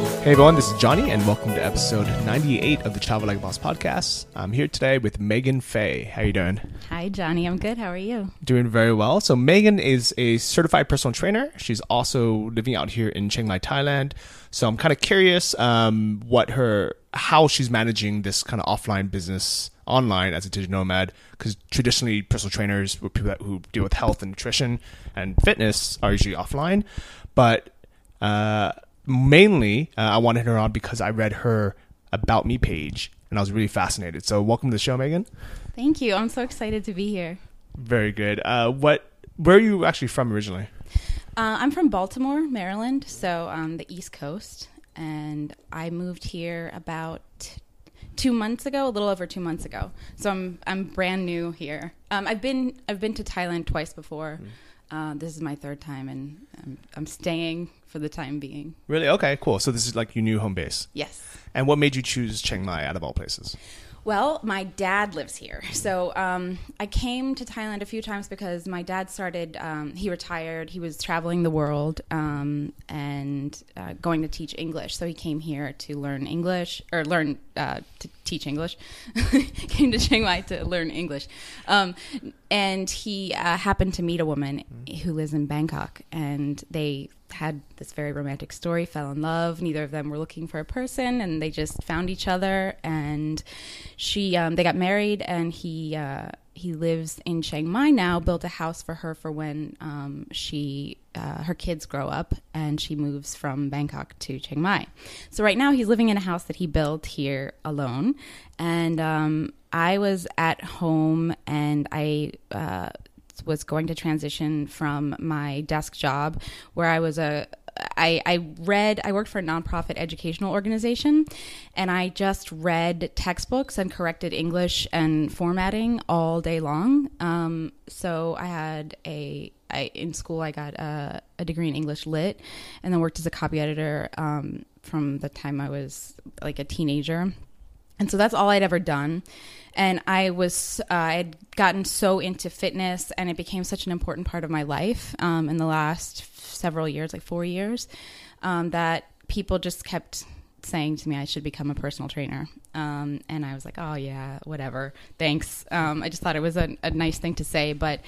Hey everyone, this is Johnny, and welcome to episode 98 of the Travel Like a Boss podcast. I'm here today with Megan Fay. How you doing? Hi, Johnny. I'm good. How are you? Doing very well. So Megan is a certified personal trainer. She's also living out here in Chiang Mai, Thailand. So I'm kind of curious um, what her how she's managing this kind of offline business online as a digital nomad because traditionally personal trainers people who deal with health and nutrition and fitness are usually offline but uh, mainly uh, I wanted her on because I read her about me page and I was really fascinated. So welcome to the show, Megan. Thank you. I'm so excited to be here. Very good. Uh, what? Where are you actually from originally? Uh, I'm from Baltimore, Maryland, so on the East Coast, and I moved here about two months ago, a little over two months ago. So I'm I'm brand new here. Um, I've been I've been to Thailand twice before. Mm. Uh, this is my third time, and I'm, I'm staying for the time being. Really? Okay, cool. So this is like your new home base. Yes. And what made you choose Chiang Mai out of all places? Well, my dad lives here. So um, I came to Thailand a few times because my dad started, um, he retired, he was traveling the world um, and uh, going to teach English. So he came here to learn English, or learn uh, to teach English. came to Chiang Mai to learn English. Um, and he uh, happened to meet a woman who lives in Bangkok. And they had this very romantic story, fell in love. Neither of them were looking for a person, and they just found each other. And she, um, they got married, and he, uh, he lives in Chiang Mai now. Built a house for her for when um, she, uh, her kids grow up, and she moves from Bangkok to Chiang Mai. So right now, he's living in a house that he built here alone. And um, I was at home, and I. Uh, was going to transition from my desk job where I was a I, I read I worked for a nonprofit educational organization and I just read textbooks and corrected English and formatting all day long. Um, so I had a I, in school I got a, a, degree in English lit and then worked as a copy editor um, from the time I was like a teenager. And so that's all I'd ever done and I was uh, I had gotten so into fitness, and it became such an important part of my life um, in the last several years, like four years, um, that people just kept saying to me I should become a personal trainer. Um, and I was like, oh, yeah, whatever. Thanks. Um, I just thought it was a, a nice thing to say. But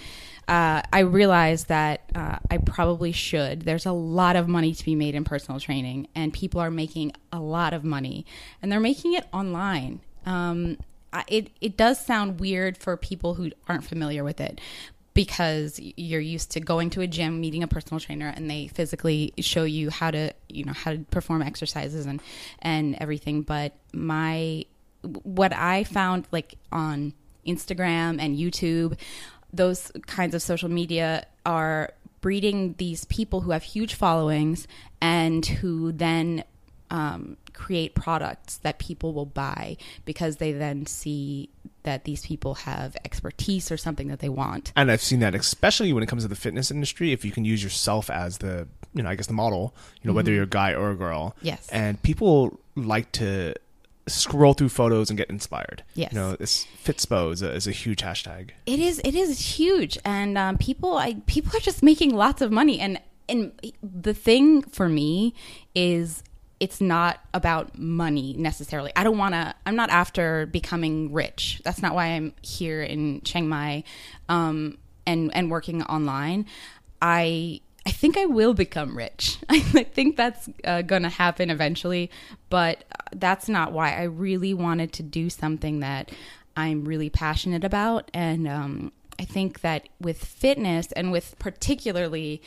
uh, I realized that uh, I probably should. There's a lot of money to be made in personal training, and people are making a lot of money, and they're making it online. Um, it it does sound weird for people who aren't familiar with it because you're used to going to a gym meeting a personal trainer and they physically show you how to you know how to perform exercises and and everything. But my what i found like on instagram and youtube those kinds of social media are breeding these people who have huge followings and who then um, create products that people will buy because they then see that these people have expertise or something that they want. And I've seen that especially when it comes to the fitness industry. If you can use yourself as the, you know, I guess the model, you know, mm-hmm. whether you're a guy or a girl. Yes. And people like to scroll through photos and get inspired. Yes. You know, this Fitspo is a, is a huge hashtag. It is. It is huge, and um, people, I people are just making lots of money. And and the thing for me is it's not about money necessarily. I don't want to, I'm not after becoming rich. That's not why I'm here in Chiang Mai um, and, and working online. I, I think I will become rich. I think that's uh, going to happen eventually, but that's not why. I really wanted to do something that I'm really passionate about. And um, I think that with fitness and with particularly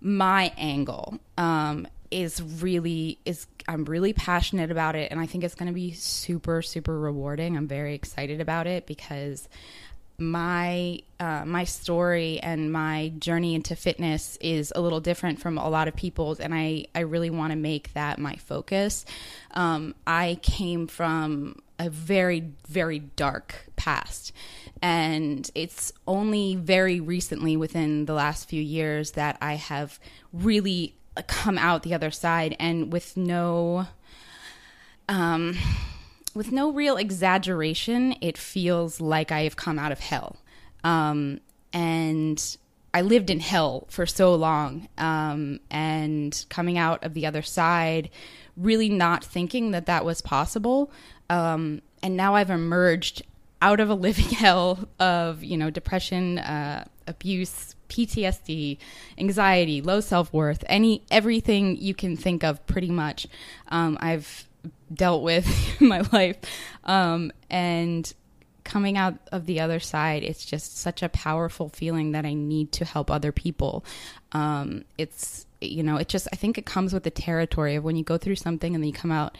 my angle, um, is really is I'm really passionate about it and I think it's going to be super super rewarding. I'm very excited about it because my uh, my story and my journey into fitness is a little different from a lot of people's, and I I really want to make that my focus. Um, I came from a very very dark past and it's only very recently within the last few years that I have really come out the other side and with no um with no real exaggeration it feels like I have come out of hell um and I lived in hell for so long, um, and coming out of the other side, really not thinking that that was possible. Um, and now I've emerged out of a living hell of you know depression, uh, abuse, PTSD, anxiety, low self worth, any everything you can think of, pretty much. Um, I've dealt with in my life, um, and coming out of the other side, it's just such a powerful feeling that I need to help other people. Um, it's you know, it just I think it comes with the territory of when you go through something and then you come out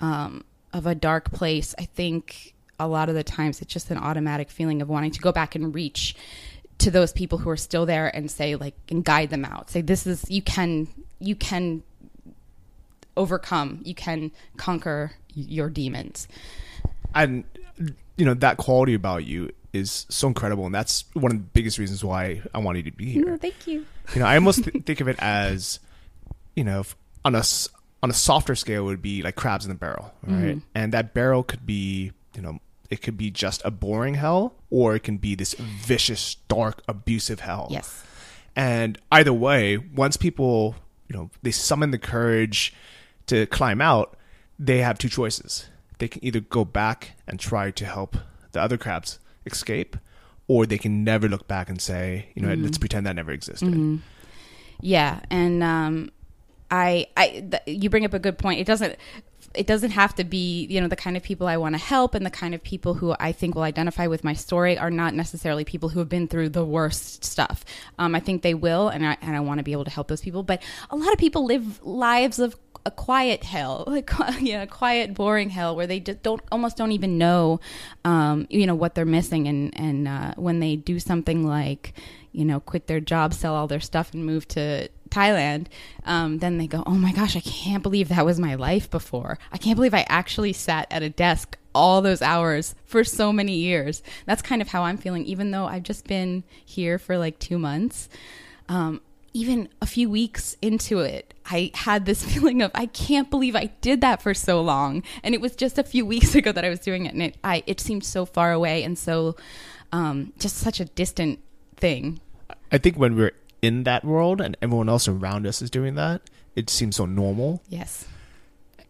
um, of a dark place. I think a lot of the times it's just an automatic feeling of wanting to go back and reach to those people who are still there and say like and guide them out. Say this is you can you can overcome, you can conquer your demons. And you know that quality about you is so incredible, and that's one of the biggest reasons why I wanted you to be here. No, thank you. You know, I almost th- think of it as, you know, on a on a softer scale would be like crabs in the barrel, right? Mm-hmm. And that barrel could be, you know, it could be just a boring hell, or it can be this vicious, dark, abusive hell. Yes. And either way, once people, you know, they summon the courage to climb out, they have two choices they can either go back and try to help the other crabs escape, or they can never look back and say, you know, mm-hmm. let's pretend that never existed. Mm-hmm. Yeah, and um, I, I, th- you bring up a good point. It doesn't, it doesn't have to be, you know, the kind of people I want to help, and the kind of people who I think will identify with my story are not necessarily people who have been through the worst stuff. Um, I think they will, and I, and I want to be able to help those people. But a lot of people live lives of a quiet hell, like you know, quiet, boring hell, where they just don't almost don't even know, um, you know, what they're missing, and and uh, when they do something like, you know, quit their job, sell all their stuff, and move to Thailand, um, then they go, oh my gosh, I can't believe that was my life before. I can't believe I actually sat at a desk all those hours for so many years. That's kind of how I'm feeling, even though I've just been here for like two months. Um, even a few weeks into it, I had this feeling of I can't believe I did that for so long, and it was just a few weeks ago that I was doing it, and it I it seemed so far away and so um, just such a distant thing. I think when we're in that world and everyone else around us is doing that, it seems so normal. Yes,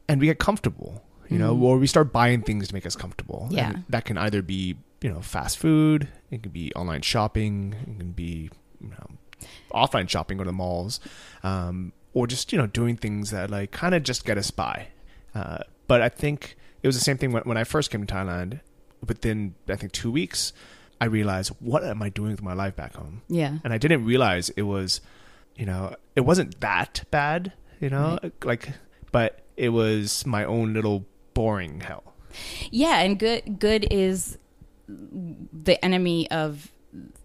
and we get comfortable, you know, mm-hmm. or we start buying things to make us comfortable. Yeah, and that can either be you know fast food, it can be online shopping, it can be you know offline shopping, go to the malls, um, or just you know doing things that like kind of just get us by. Uh, but I think it was the same thing when, when I first came to Thailand. Within I think two weeks, I realized what am I doing with my life back home? Yeah, and I didn't realize it was, you know, it wasn't that bad, you know, right. like, but it was my own little boring hell. Yeah, and good good is the enemy of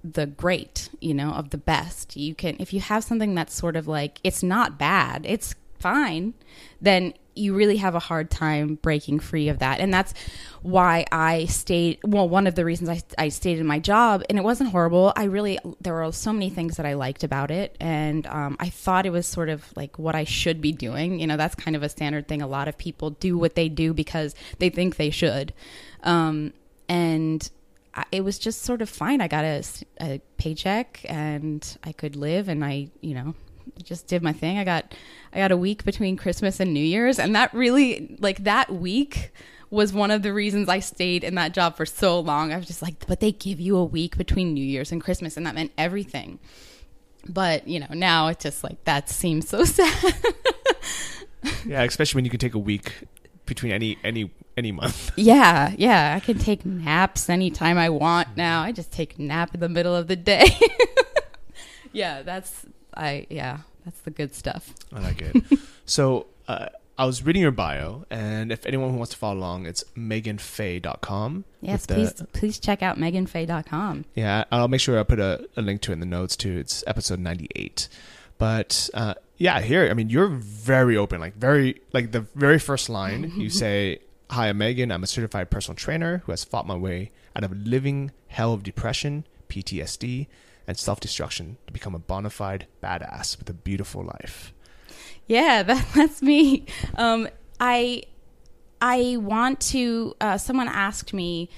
the great, you know, of the best. You can if you have something that's sort of like it's not bad, it's fine, then you really have a hard time breaking free of that. And that's why I stayed. Well, one of the reasons I, I stayed in my job, and it wasn't horrible. I really, there were so many things that I liked about it. And um, I thought it was sort of like what I should be doing. You know, that's kind of a standard thing. A lot of people do what they do because they think they should. Um, and it was just sort of fine. I got a, a paycheck and I could live, and I, you know, just did my thing. I got I got a week between Christmas and New Year's, and that really like that week was one of the reasons I stayed in that job for so long. I was just like, but they give you a week between New Year's and Christmas, and that meant everything. But you know, now it's just like that seems so sad. yeah, especially when you can take a week between any any any month. Yeah, yeah. I can take naps anytime I want now. I just take nap in the middle of the day. yeah, that's I yeah, that's the good stuff. I like it. so uh, I was reading your bio, and if anyone who wants to follow along, it's meganfei.com. Yes, please the, please check out meganfei.com. Yeah, I'll make sure I put a, a link to it in the notes too. It's episode 98. But uh, yeah, here, I mean, you're very open, like very, like the very first line, you say, Hi, I'm Megan. I'm a certified personal trainer who has fought my way out of a living hell of depression, PTSD, and self destruction to become a bona fide badass with a beautiful life. Yeah, that, that's me. Um, I I want to. Uh, someone asked me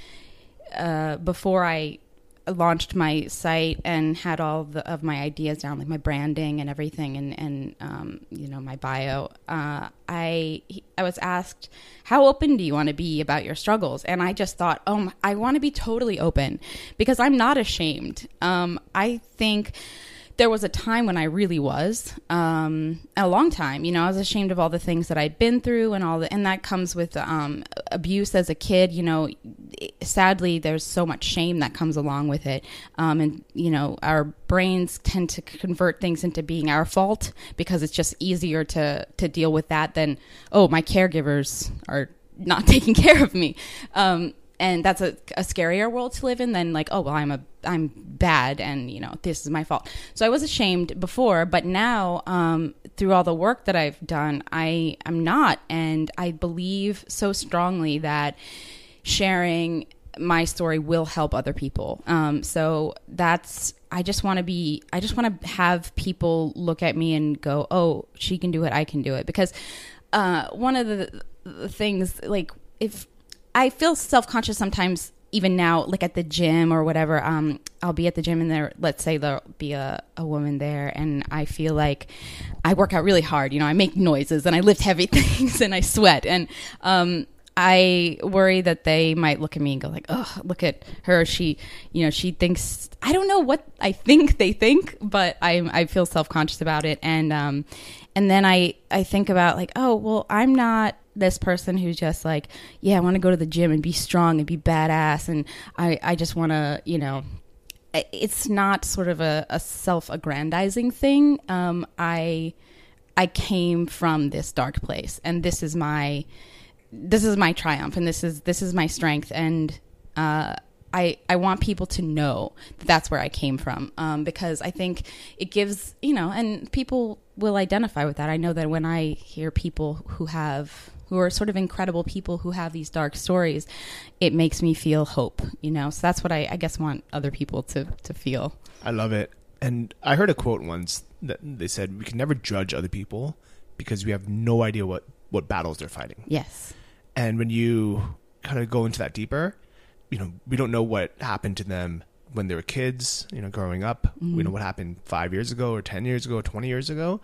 uh, before I launched my site and had all the, of my ideas down, like my branding and everything, and and um, you know my bio. Uh, I I was asked, "How open do you want to be about your struggles?" And I just thought, "Oh, I want to be totally open because I'm not ashamed." Um, I think there was a time when I really was, um, a long time. You know, I was ashamed of all the things that I'd been through and all the, and that comes with um, abuse as a kid. You know, sadly, there's so much shame that comes along with it, um, and you know, our brains tend to convert things into being our fault because it's just easier to to deal with that than oh, my caregivers are not taking care of me. Um, and that's a, a scarier world to live in than like oh well i'm a i'm bad and you know this is my fault. So i was ashamed before but now um, through all the work that i've done i am not. And i believe so strongly that sharing my story will help other people. Um, so that's i just want to be i just want to have people look at me and go oh she can do it i can do it. Because uh, one of the, the things like if I feel self conscious sometimes, even now, like at the gym or whatever. Um, I'll be at the gym and there, let's say there'll be a, a woman there, and I feel like I work out really hard. You know, I make noises and I lift heavy things and I sweat, and um, I worry that they might look at me and go like, "Oh, look at her. She, you know, she thinks I don't know what I think they think, but I I feel self conscious about it, and um, and then I I think about like, oh, well, I'm not this person who's just like, yeah, I want to go to the gym and be strong and be badass, and I I just want to, you know, it's not sort of a, a self-aggrandizing thing. Um, I I came from this dark place, and this is my this is my triumph, and this is this is my strength, and uh, I, I want people to know that that's where I came from um, because I think it gives, you know, and people will identify with that. I know that when I hear people who have who are sort of incredible people who have these dark stories, it makes me feel hope, you know? So that's what I, I guess want other people to, to feel. I love it. And I heard a quote once that they said, we can never judge other people because we have no idea what, what battles they're fighting. Yes. And when you kind of go into that deeper, you know, we don't know what happened to them when they were kids, you know, growing up. Mm-hmm. We know what happened five years ago or 10 years ago or 20 years ago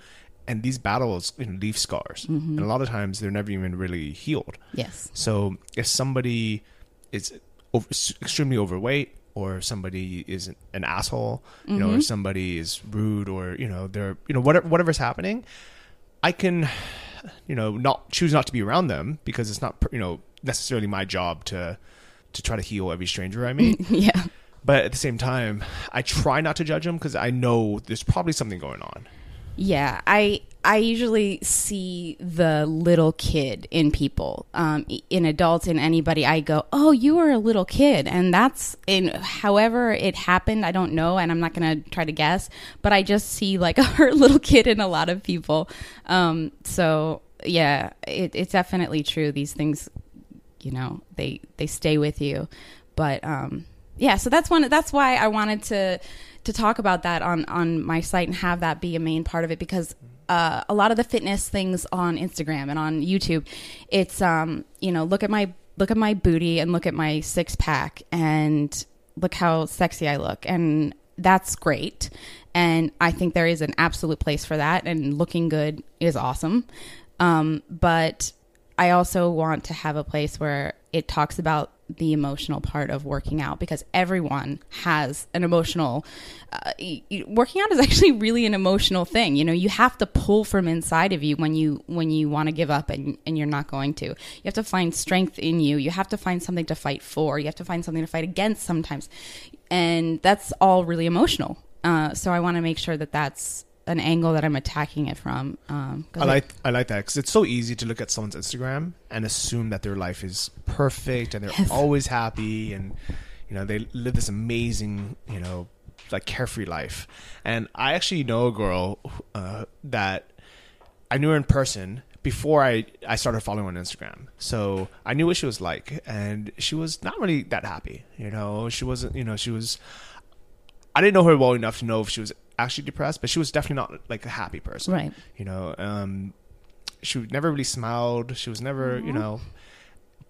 and these battles you know, leave scars, mm-hmm. and a lot of times they're never even really healed. Yes. So if somebody is over, extremely overweight, or somebody is an asshole, you mm-hmm. know, or somebody is rude, or you know, they're you know whatever whatever's happening, I can, you know, not choose not to be around them because it's not you know necessarily my job to to try to heal every stranger I meet. yeah. But at the same time, I try not to judge them because I know there's probably something going on. Yeah, I I usually see the little kid in people, um, in adults, in anybody. I go, "Oh, you were a little kid," and that's in however it happened. I don't know, and I'm not gonna try to guess, but I just see like a hurt little kid in a lot of people. Um, so yeah, it, it's definitely true. These things, you know, they they stay with you, but um, yeah. So that's one. That's why I wanted to to talk about that on on my site and have that be a main part of it because uh, a lot of the fitness things on Instagram and on YouTube, it's um you know look at my look at my booty and look at my six pack and look how sexy I look. And that's great. And I think there is an absolute place for that and looking good is awesome. Um, but I also want to have a place where it talks about the emotional part of working out because everyone has an emotional uh, working out is actually really an emotional thing. You know you have to pull from inside of you when you when you want to give up and, and you're not going to. You have to find strength in you. You have to find something to fight for. You have to find something to fight against sometimes. And that's all really emotional. Uh, so i want to make sure that that's an angle that I'm attacking it from. Um, I like I like that because it's so easy to look at someone's Instagram and assume that their life is perfect and they're yes. always happy and you know they live this amazing you know like carefree life. And I actually know a girl uh, that I knew her in person before I I started following her on Instagram. So I knew what she was like, and she was not really that happy. You know, she wasn't. You know, she was. I didn't know her well enough to know if she was actually depressed, but she was definitely not like a happy person. Right. You know, um, she never really smiled. She was never, you know.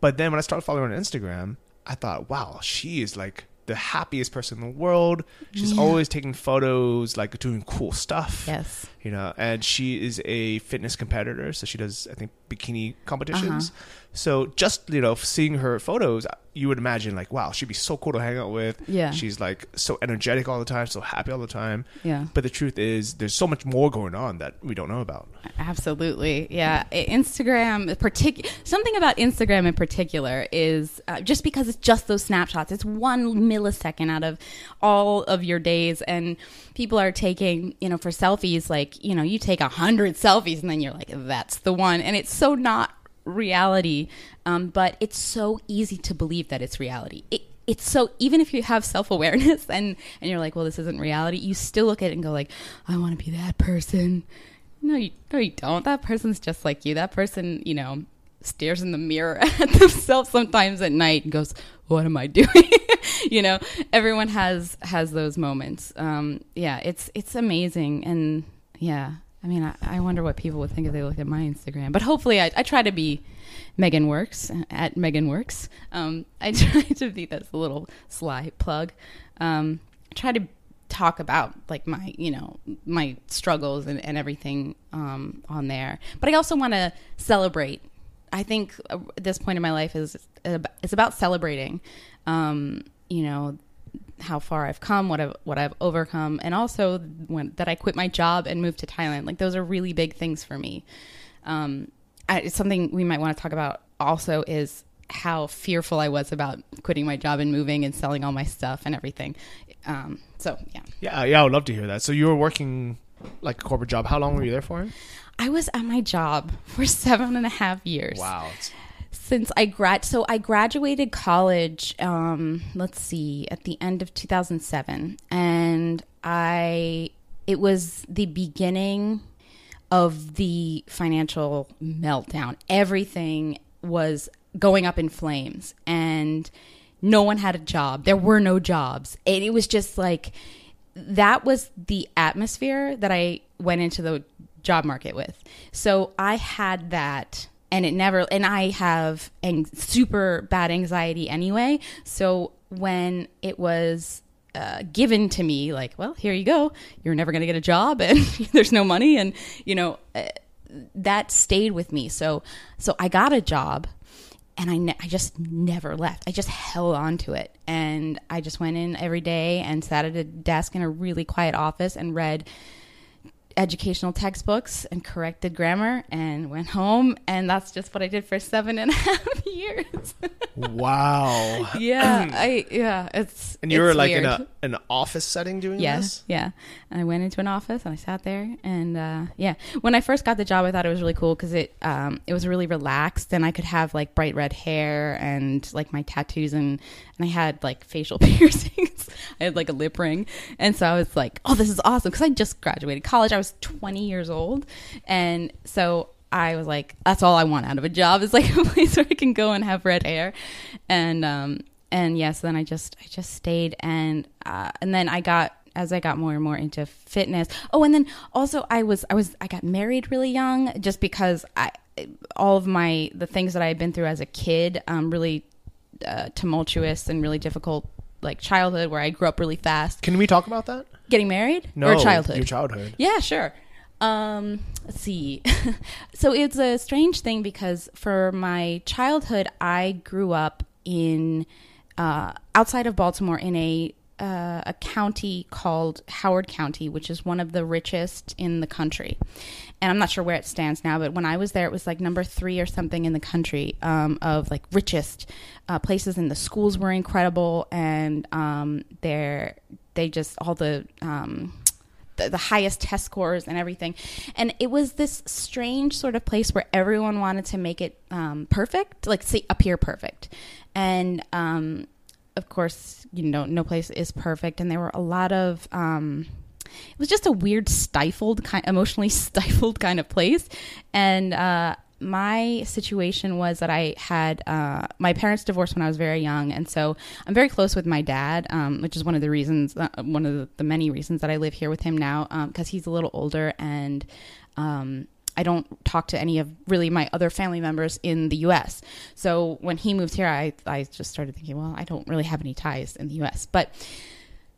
But then when I started following her on Instagram, I thought, wow, she is like the happiest person in the world. She's Yeah. always taking photos, like doing cool stuff. Yes. You know, and she is a fitness competitor, so she does, I think, bikini competitions. Uh-huh. So just you know, seeing her photos, you would imagine like, wow, she'd be so cool to hang out with. Yeah. she's like so energetic all the time, so happy all the time. Yeah. But the truth is, there's so much more going on that we don't know about. Absolutely, yeah. Instagram, partic- something about Instagram in particular is uh, just because it's just those snapshots. It's one millisecond out of all of your days, and people are taking, you know, for selfies. Like, you know, you take a hundred selfies, and then you're like, "That's the one," and it's so not reality. Um, but it's so easy to believe that it's reality. It, it's so even if you have self awareness and and you're like, well, this isn't reality. You still look at it and go like, I want to be that person. No, you, no, you don't. That person's just like you. That person, you know, stares in the mirror at themselves sometimes at night and goes, "What am I doing?" you know, everyone has has those moments. Um, yeah, it's it's amazing, and yeah, I mean, I, I wonder what people would think if they looked at my Instagram. But hopefully, I, I try to be Megan Works at Megan Works. Um, I try to be that's a little sly plug. Um, I try to talk about like my you know my struggles and, and everything um, on there but i also want to celebrate i think uh, this point in my life is it's about celebrating um, you know how far I've come, what I've what I've overcome, and also when that I quit my job and moved to Thailand. Like those are really big things for me. Um, I, something we might want to talk about. Also, is how fearful I was about quitting my job and moving and selling all my stuff and everything. Um, so yeah, Yeah, yeah, I would love to hear that. So you were working like a corporate job. How long were you there for? I was at my job for seven and a half years. Wow. Since I grad so I graduated college um let's see at the end of 2007 and I it was the beginning of the financial meltdown. Everything was going up in flames and no one had a job. There were no jobs. And it was just like that was the atmosphere that I went into the job market with. So I had that and it never and I have ang- super bad anxiety anyway. So when it was uh, given to me like, well, here you go. You're never going to get a job and there's no money and you know uh, that stayed with me. So so I got a job and I, ne- I just never left. I just held on to it. And I just went in every day and sat at a desk in a really quiet office and read educational textbooks and corrected grammar and went home. And that's just what I did for seven and a half years. wow. yeah. I, yeah, it's, And you were it's like in a an office setting doing Yeah, this? yeah. And I went into an office and I sat there and uh, yeah. When I first got the job, I thought it was really cool because it um, it was really relaxed and I could have like bright red hair and like my tattoos and and I had like facial piercings. I had like a lip ring, and so I was like, oh, this is awesome because I just graduated college. I was 20 years old, and so. I was like, that's all I want out of a job is like a place where I can go and have red hair, and um, and yes, then I just I just stayed and uh, and then I got as I got more and more into fitness. Oh, and then also I was I was I got married really young just because I all of my the things that I had been through as a kid um, really uh, tumultuous and really difficult like childhood where I grew up really fast. Can we talk about that? Getting married No, or childhood? Your childhood. Yeah, sure. Um, let's see. so it's a strange thing because for my childhood, I grew up in uh, outside of Baltimore in a uh, a county called Howard County, which is one of the richest in the country. And I'm not sure where it stands now, but when I was there, it was like number three or something in the country um, of like richest uh, places. And the schools were incredible, and um, they're they just all the um, the, highest test scores and everything. And it was this strange sort of place where everyone wanted to make it um, perfect, like say appear perfect. And um, of course, you know, no place is perfect. And there were a lot of. Um, it was just a weird, stifled kind, emotionally stifled kind of place, and uh, my situation was that I had uh, my parents divorced when I was very young, and so I'm very close with my dad, um, which is one of the reasons, uh, one of the, many reasons that I live here with him now, because um, he's a little older and. Um, I don't talk to any of really my other family members in the U.S. So when he moved here, I I just started thinking, well, I don't really have any ties in the U.S. But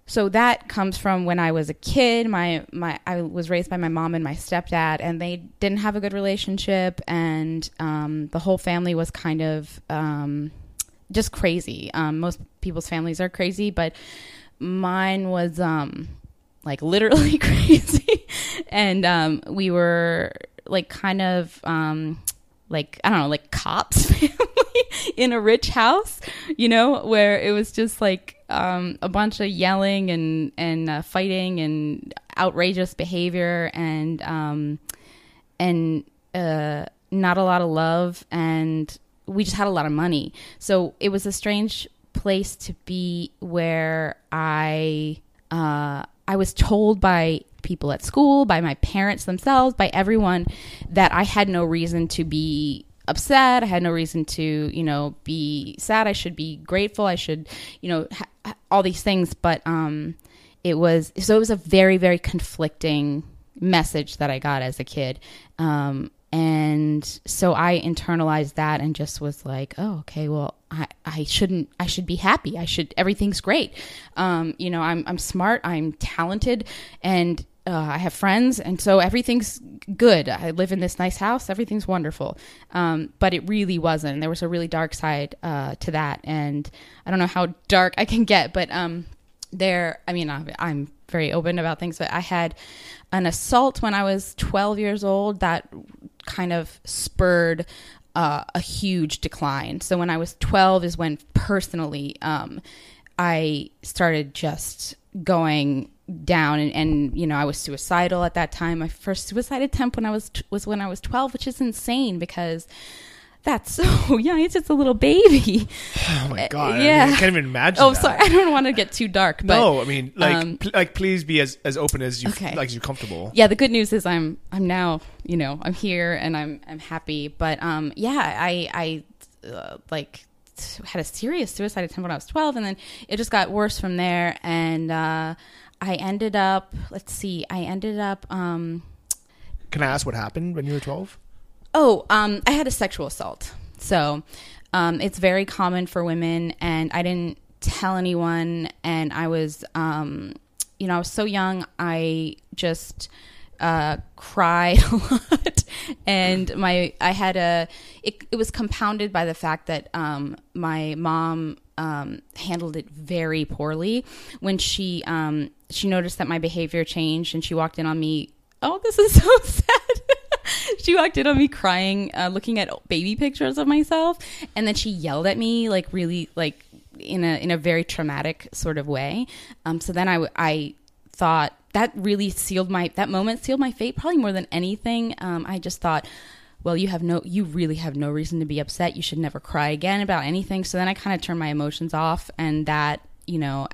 so that comes from when I was a kid. My my I was raised by my mom and my stepdad, and they didn't have a good relationship, and um, the whole family was kind of um, just crazy. Um, most people's families are crazy, but mine was um, like literally crazy, and um, we were like kind of um, like I don't know, like cops family in a rich house, you know, where it was just like um, a bunch of yelling and and uh, fighting and outrageous behavior and um, and uh, not a lot of love and we just had a lot of money. So it was a strange place to be where I uh, I was told by people at school, by my parents themselves, by everyone that I had no reason to be upset. I had no reason to, you know, be sad. I should be grateful. I should, you know, ha- all these things. But um, it was so it was a very very conflicting message that I got as a kid. Um, and so I internalized that and just was like, oh, okay, well, I, I shouldn't, I should be happy. I should, everything's great. Um, you know, I'm, I'm smart, I'm talented, and uh, I have friends, and so everything's good. I live in this nice house, everything's wonderful. Um, but it really wasn't. There was a really dark side uh, to that, and I don't know how dark I can get, but um, there. I mean, I'm very open about things, but I had an assault when I was 12 years old that kind of spurred uh, a huge decline. So when I was 12 is when personally um, I started just going down and, and you know I was suicidal at that time. My first suicide attempt when I was was when I was 12, which is insane because that's so young. It's just a little baby. Oh my god! Yeah, I, mean, I can't even imagine. Oh, that. sorry. I don't want to get too dark. But, no, I mean, like, um, pl- like, please be as, as open as you okay. like As you're comfortable. Yeah, the good news is I'm I'm now you know I'm here and I'm I'm happy. But um, yeah, I I uh, like had a serious suicide attempt when I was 12, and then it just got worse from there. And uh, I ended up, let's see, I ended up. Um, Can I ask what happened when you were 12? Oh, um, I had a sexual assault. So um, it's very common for women, and I didn't tell anyone. And I was, um, you know, I was so young. I just uh, cried a lot, and my I had a. It, it was compounded by the fact that um, my mom um, handled it very poorly when she um, she noticed that my behavior changed, and she walked in on me. Oh, this is so sad she walked in on me crying, uh, looking at baby pictures of myself, and then she yelled at me like really like in a in a very traumatic sort of way. Um, so then I I thought that really sealed my that moment sealed my fate probably more than anything. Um, I just thought well you have no you really have no reason to be upset you should never cry again about anything so then i kind of turned my emotions off and that you know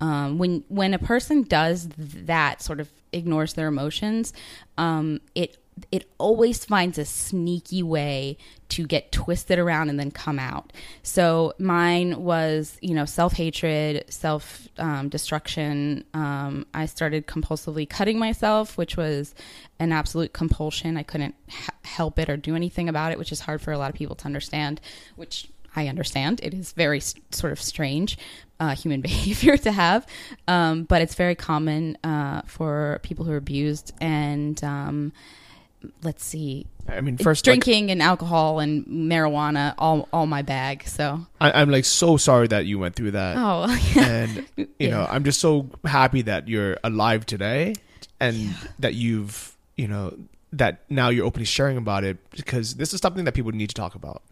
um, when when a person does that sort of ignores their emotions um, it it always finds a sneaky way to get twisted around and then come out. So mine was, you know, self hatred, self um, destruction. Um, I started compulsively cutting myself, which was an absolute compulsion. I couldn't help it or do anything about it, which is hard for a lot of people to understand, which I understand. It is very sort of strange uh, human behavior to have, um, but it's very common uh, for people who are abused and um, let's see. I mean, first drinking like, and alcohol and marijuana, all all my bag. So I, am like so sorry that you went through that. Oh, yeah. and you yeah. know, I'm just so happy that you're alive today, and yeah. that you've you know that now you're openly sharing about it because this is something that people need to talk about.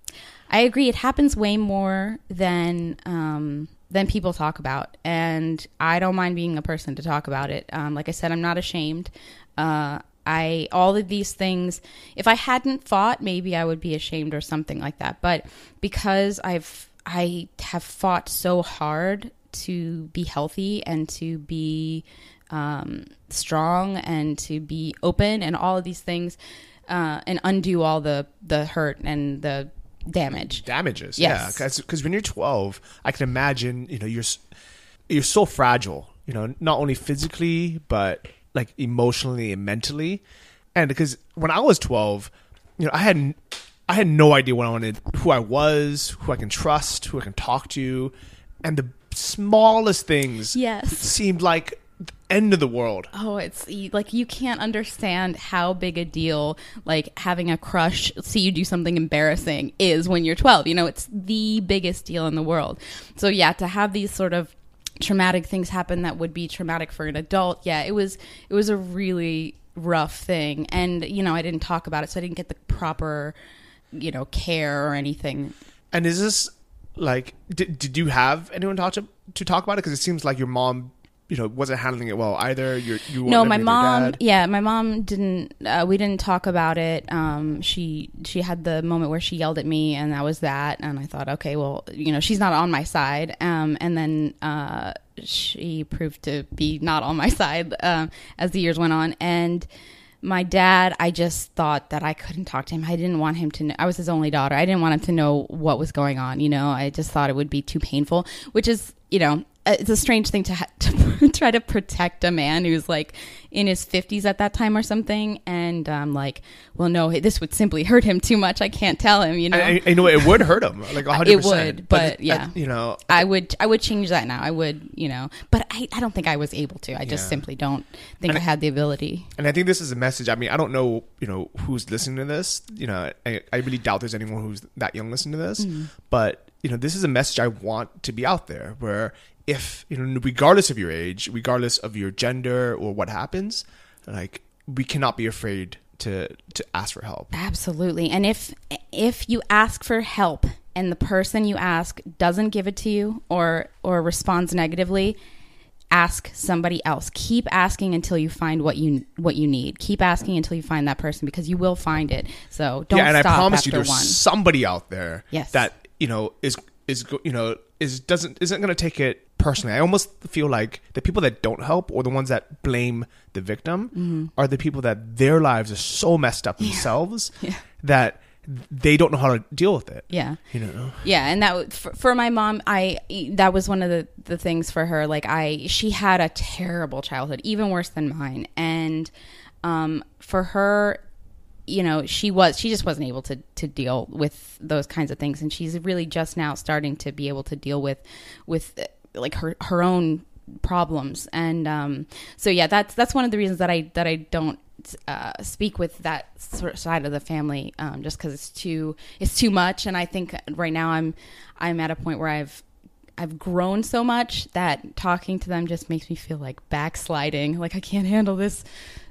I agree. It happens way more than um, than people talk about, and I don't mind being a person to talk about it. Um, like I said, I'm not ashamed. Uh, I all of these things. If I hadn't fought, maybe I would be ashamed or something like that. But because I've I have fought so hard to be healthy and to be um, strong and to be open and all of these things. uh, and undo all the the hurt and the damage. damages. Yes. Yeah, because when you're 12, I can imagine you know you're you're so fragile. You know, not only physically but like emotionally and mentally. And because when I was 12, you know, I had I had no idea what I wanted, who I was, who I can trust, who I can talk to, and the smallest things Yes. seemed like end of the world. Oh, it's like you can't understand how big a deal like having a crush see you do something embarrassing is when you're 12. You know, it's the biggest deal in the world. So yeah, to have these sort of traumatic things happen that would be traumatic for an adult, yeah, it was it was a really rough thing. And you know, I didn't talk about it, so I didn't get the proper you know, care or anything. And is this like did, did you have anyone talk to to talk about it? Because it seems like your mom, you know, wasn't handling it well either. You're, you no my living with your mom yeah my mom didn't uh, we didn't talk about it. Um she she had the moment where she yelled at me and that was that. And i thought okay well you know she's not on my side. Um and then uh she proved to be not on my side um as the years went on. And my dad i just thought that i couldn't talk to him. I didn't want him to know i was his only daughter. I didn't want him to know what was going on you know? I just thought it would be too painful which is you know uh, it's a strange thing to, ha- to try to protect a man who's like in his 50s at that time or something and i'm like well no this would simply hurt him too much i can't tell him you know I, I know it would hurt him, like a hundred It percent. would, but it- yeah. you know, I would I would change that now. I would, you know, but I, I don't think I was able to. I just Yeah. simply don't think I had the ability. and I think this is a message. I mean, I don't know, you know, who's listening to this. You know, I, I really doubt there's anyone who's that young listening to this. Mm. But you know, this is a message I want to be out there. Where if you know, regardless of your age, regardless of your gender or what happens, like we cannot be afraid to to ask for help. Absolutely. And if if you ask for help and the person you ask doesn't give it to you or or responds negatively, ask somebody else. Keep asking until you find what you what you need. Keep asking until you find that person because you will find it. So don't yeah, and I promise you, there's one. somebody out there Yes. that you know is is you know is doesn't isn't going to take it personally. I almost feel like the people that don't help or the ones that blame the victim Mm-hmm. are the people that their lives are so messed up themselves that they don't know how to deal with it. Yeah. You know. Yeah, and that for, for my mom, I that was one of the the things for her. Like I, she had a terrible childhood, even worse than mine, and um, for her, you know, she was she just wasn't able to to deal with those kinds of things, and she's really just now starting to be able to deal with with like her her own problems, and um, so yeah, that's that's one of the reasons that I that I don't uh, speak with that sort of side of the family um, just because it's too it's too much. And I think right now I'm I'm at a point where I've I've grown so much that talking to them just makes me feel like backsliding like I can't handle this.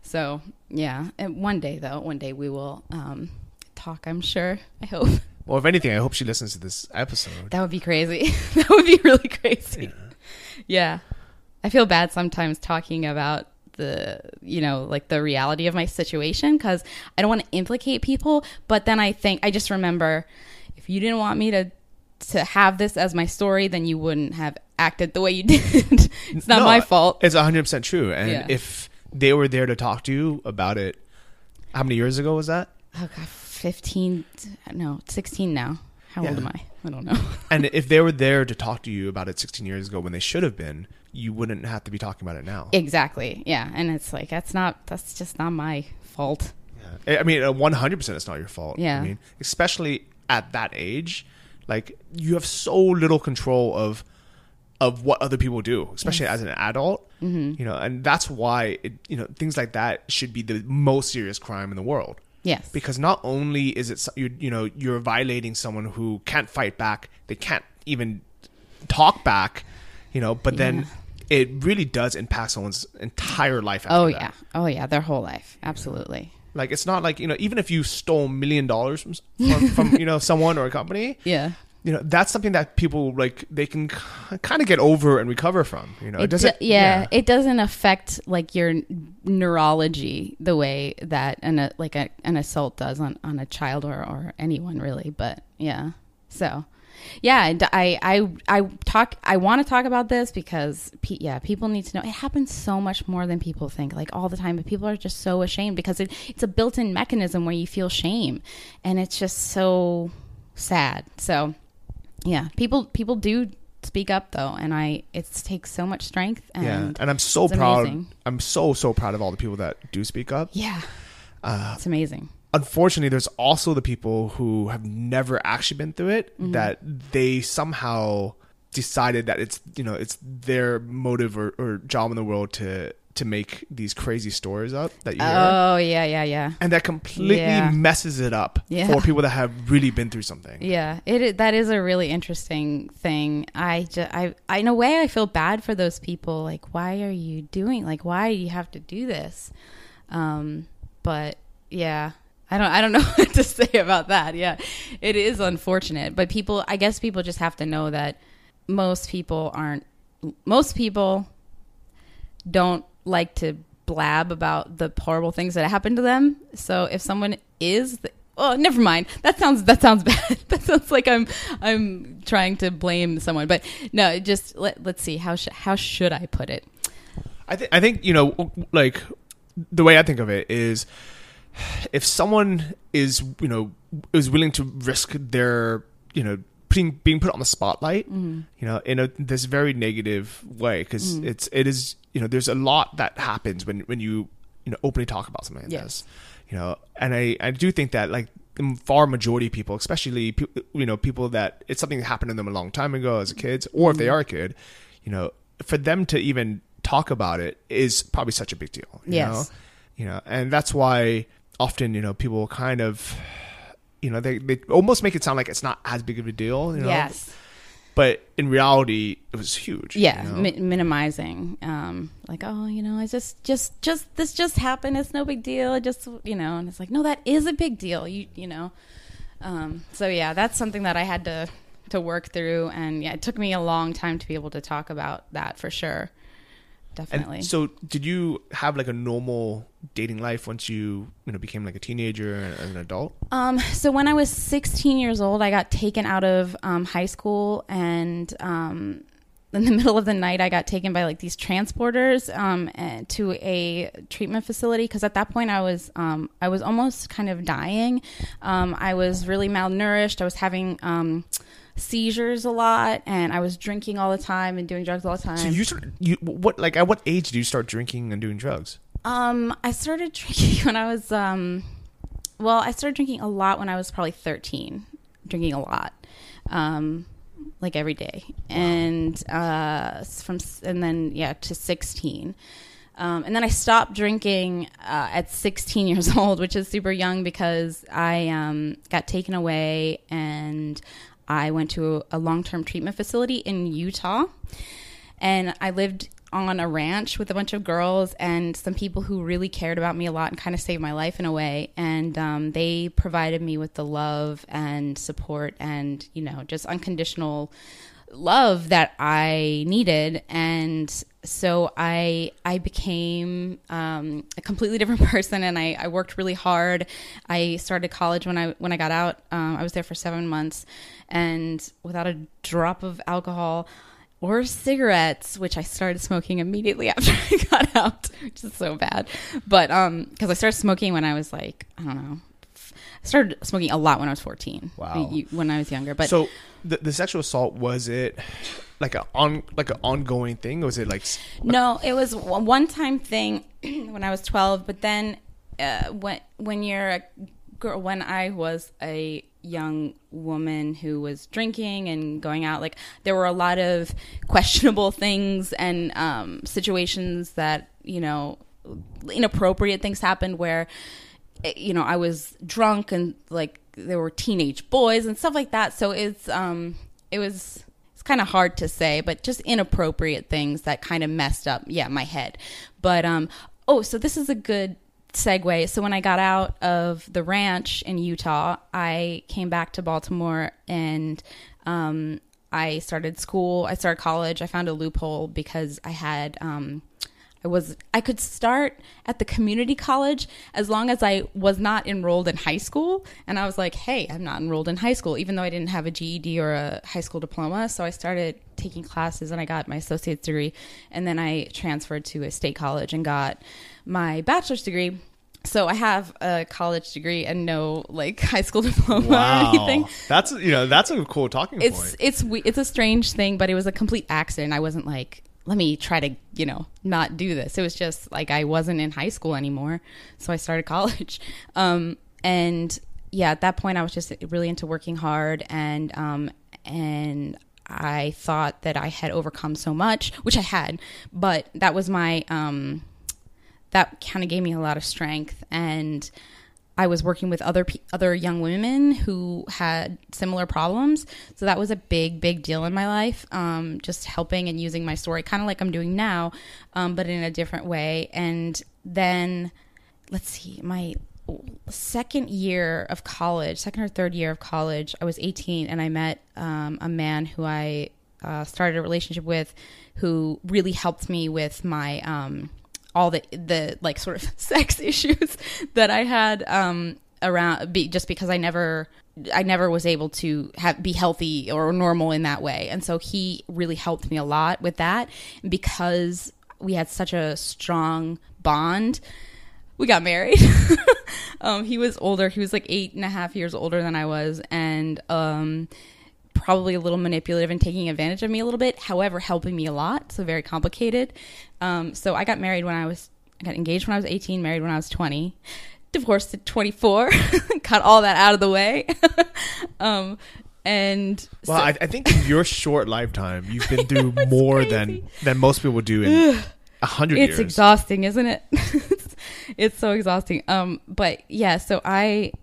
So yeah. And one day though one day we will um, talk I'm sure I hope Well, if anything, I hope she listens to this episode. that would be crazy that would be really crazy yeah I feel bad sometimes talking about the you know like the reality of my situation because I don't want to implicate people but then I think I just remember if you didn't want me to to have this as my story then you wouldn't have acted the way you did it's not No, my fault It's 100% true. And Yeah. if they were there to talk to you about it, how many years ago was that? oh god 15 no 16 now how old am I I don't know And if they were there to talk to you about it 16 years ago when they should have been, you wouldn't have to be talking about it now. exactly yeah and it's like that's not that's just not my fault I I mean, uh, 100% it's not your fault. Yeah. I mean, especially at that age, like you have so little control of of what other people do, especially as an adult. Mm-hmm. You know, and that's why it, you know things like that should be the most serious crime in the world. Yes. Because not only is it you you know you're violating someone who can't fight back, they can't even talk back, you know, but then it really does impact someone's entire life. Oh that. yeah. Oh yeah. Their whole life. Absolutely. Like it's not like you know even if you stole a million dollars from, from, from you know someone or a company, yeah you know that's something that people like they can kind of get over and recover from. You know, it, it doesn't. do- yeah, it doesn't affect like your neurology the way that an a, like a, an assault does on, on a child or, or anyone really but yeah so yeah and i i i talk i want to talk about this because pe- yeah people need to know it happens so much more than people think like all the time but people are just so ashamed because it, it's a built-in mechanism where you feel shame and it's just so sad so yeah people people do speak up though and i it takes so much strength and yeah, and I'm so proud. amazing. I'm so so proud of all the people that do speak up. yeah Uh, it's amazing unfortunately, there's also the people who have never actually been through it Mm-hmm. that they somehow decided that it's you know it's their motive or, or job in the world to to make these crazy stories up that you hear. oh yeah yeah yeah And that completely Yeah. messes it up Yeah. for people that have really been through something. Yeah, it that is a really interesting thing. I just, I, I, in a way, I feel bad for those people. Like, why are you doing? Like, why do you have to do this? Um, but yeah, I don't, I don't know what to say about that. Yeah, it is unfortunate, but people, I guess, people just have to know that most people aren't. Most people don't like to blab about the horrible things that happened to them. So if someone is, oh, never mind. That sounds that sounds bad. that sounds like I'm I'm trying to blame someone. But no, just let let's see how sh- how should I put it? I think I think you know like the way I think of it is if someone is you know is willing to risk their you know being being put on the spotlight mm-hmm. you know in a this very negative way because mm-hmm. it's it is you know there's a lot that happens when when you you know openly talk about something like Yes. this you know. And I I do think that like the far majority of people especially pe- you know people that it's something that happened to them a long time ago as kids or if they mm-hmm. are a kid you know for them to even talk about it is probably such a big deal you Yes. know? You know and that's why often you know people kind of you know they, they almost make it sound like it's not as big of a deal you know Yes. but in reality it was huge Yeah, you know? mi- minimizing. Um, like, oh, you know, I just, just, just this just happened. It's no big deal. It just, you know, and it's like, no, that is a big deal. You, you know. Um, so yeah, that's something that I had to to work through, and yeah, it took me a long time to be able to talk about that for sure. Definitely. and so did you have like a normal dating life once you you know became like a teenager and an adult Um, so when I was 16 years old, I got taken out of um, high school, and um, in the middle of the night, I got taken by like these transporters um, to a treatment facility because at that point I was um, I was almost kind of dying. Um, I was really malnourished. I was having um, seizures a lot, and I was drinking all the time and doing drugs all the time. so you started you what like at what age do you start drinking and doing drugs Um, I started drinking when I was um, well, I started drinking a lot when I was probably thirteen. Drinking a lot, um, like every day, and uh, from and then yeah to sixteen. Um, and then I stopped drinking uh, at 16 years old, which is super young because I um, got taken away and I went to a, a long term treatment facility in Utah and I lived on a ranch with a bunch of girls and some people who really cared about me a lot and kind of saved my life in a way. And um, they provided me with the love and support and, you know, just unconditional love that I needed. And so I I became um, a completely different person, and I, I worked really hard. I started college when I when I got out. Um, I was there for seven months, and without a drop of alcohol or cigarettes, which I started smoking immediately after I got out, which is so bad. But um, because I started smoking when I was like I don't know. I started smoking a lot when I was 14. Wow. When I was younger. But so the, the sexual assault was it like a on like an ongoing thing or was it like No, it was a one time thing when I was 12, but then uh, when when you're a girl when I was a young woman who was drinking and going out like there were a lot of questionable things and um, situations that you know inappropriate things happened where eh, you know I was drunk and like there were teenage boys and stuff like that. So it's um it was it's kind of hard to say but just inappropriate things that kind of messed up yeah my head. But um oh so this is a good segue. So when i got out of the ranch in utah i came back to baltimore and um i started school. I started college. I found a loophole because i had um I was I could start at the community college as long as I was not enrolled in high school. And I was like, hey, I'm not enrolled in high school, even though I didn't have a GED or a high school diploma. So I started taking classes and I got my associate's degree. And then I transferred to a state college and got my bachelor's degree. So I have a college degree and no like high school diploma or anything. That's you know that's a cool talking It's point. it's we- it's a strange thing, but it was a complete accident. I wasn't like let me try to you know not do this. It was just like I wasn't in high school anymore, so I started college. Um, and yeah, at that point, I was just really into working hard and um, and I thought that I had overcome so much, which I had, but that was my um, that kind of gave me a lot of strength and I was working with other other young women who had similar problems, so that was a big, big deal in my life. Um, just helping and using my story, kind of like I'm doing now, um, but in a different way. And then, let's see, my second year of college, second or third year of college, I was 18, and I met um, a man who I uh, started a relationship with, who really helped me with my. All the the like sort of sex issues that I had um, around be, just because I never I never was able to have be healthy or normal in that way, and so he really helped me a lot with that because we had such a strong bond. We got married. um, he was older. He was like eight and a half years older than I was, and um, probably a little manipulative and taking advantage of me a little bit. However, helping me a lot. So very complicated. Um, so I got married when I was, I got engaged when I was 18, married when I was 20, divorced at 24, got all that out of the way. um, and well, so- I, I think in your short lifetime, you've been through more than crazy. than most people do in a hundred it's years. exhausting, isn't it? it's, it's so exhausting. Um, but yeah, so I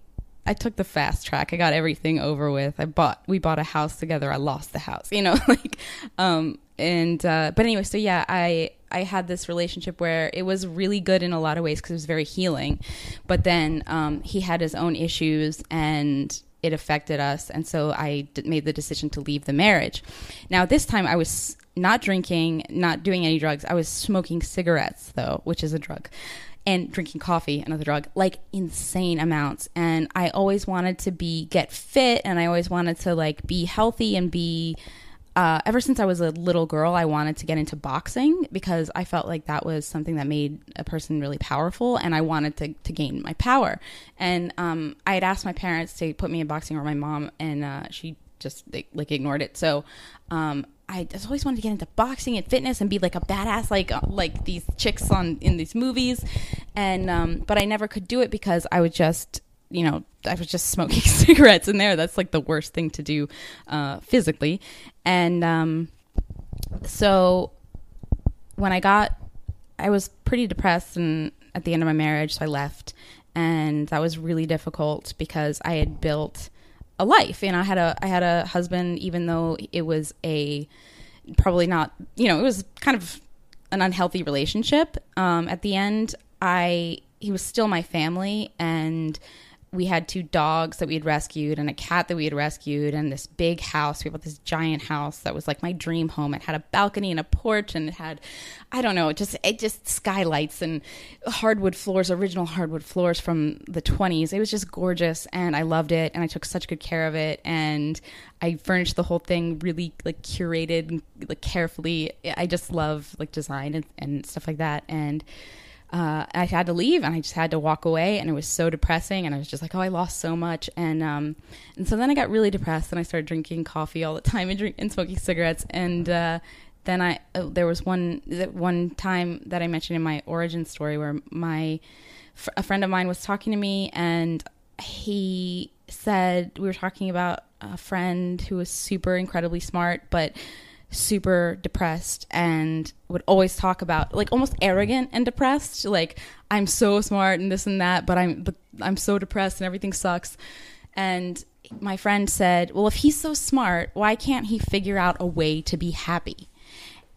I took the fast track. I got everything over with. I bought we bought a house together. I lost the house, you know, like um and uh but anyway, so yeah, I I had this relationship where it was really good in a lot of ways because it was very healing. But then um he had his own issues and it affected us and so I d- made the decision to leave the marriage. Now this time I was not drinking, not doing any drugs. I was smoking cigarettes though, which is a drug and drinking coffee another drug like insane amounts. And i always wanted to be get fit and i always wanted to like be healthy and be uh, ever since i was a little girl i wanted to get into boxing because i felt like that was something that made a person really powerful and i wanted to, to gain my power. And um, i had asked my parents to put me in boxing or my mom and uh, she just like, like ignored it. So um, I just always wanted to get into boxing and fitness and be like a badass, like uh, like these chicks on in these movies, and um, but I never could do it because I was just you know I was just smoking cigarettes in there. That's like the worst thing to do uh, physically, and um, so when I got, I was pretty depressed and at the end of my marriage, so I left, and that was really difficult because I had built a life. And I had a I had a husband even though it was a probably not you know it was kind of an unhealthy relationship. Um, at the end I he was still my family and we had two dogs that we had rescued and a cat that we had rescued and this big house. We bought this giant house that was like my dream home. It had a balcony and a porch and it had i don't know it just it just skylights and hardwood floors original hardwood floors from the 20s it was just gorgeous and i loved it and i took such good care of it and i furnished the whole thing really like curated and like carefully. I just love like design and, and stuff like that and uh, I had to leave and I just had to walk away and it was so depressing and I was just like, oh, I lost so much. And um, and so then I got really depressed and I started drinking coffee all the time and, drink, and smoking cigarettes. And uh, then I uh, there was one one time that I mentioned in my origin story where my a friend of mine was talking to me and he said we were talking about a friend who was super incredibly smart but super depressed and would always talk about like almost arrogant and depressed like i'm so smart and this and that but i'm i'm so depressed and everything sucks and my friend said well if he's so smart why can't he figure out a way to be happy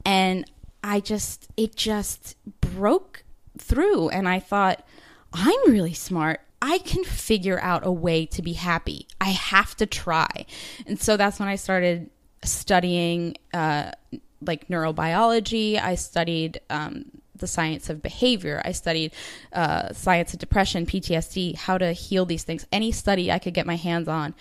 and i just it just broke through and i thought i'm really smart I can figure out a way to be happy. I have to try. And so that's when I started studying uh, like neurobiology. I studied um, the science of behavior. I studied uh, science of depression, PTSD, how to heal these things. Any study I could get my hands on.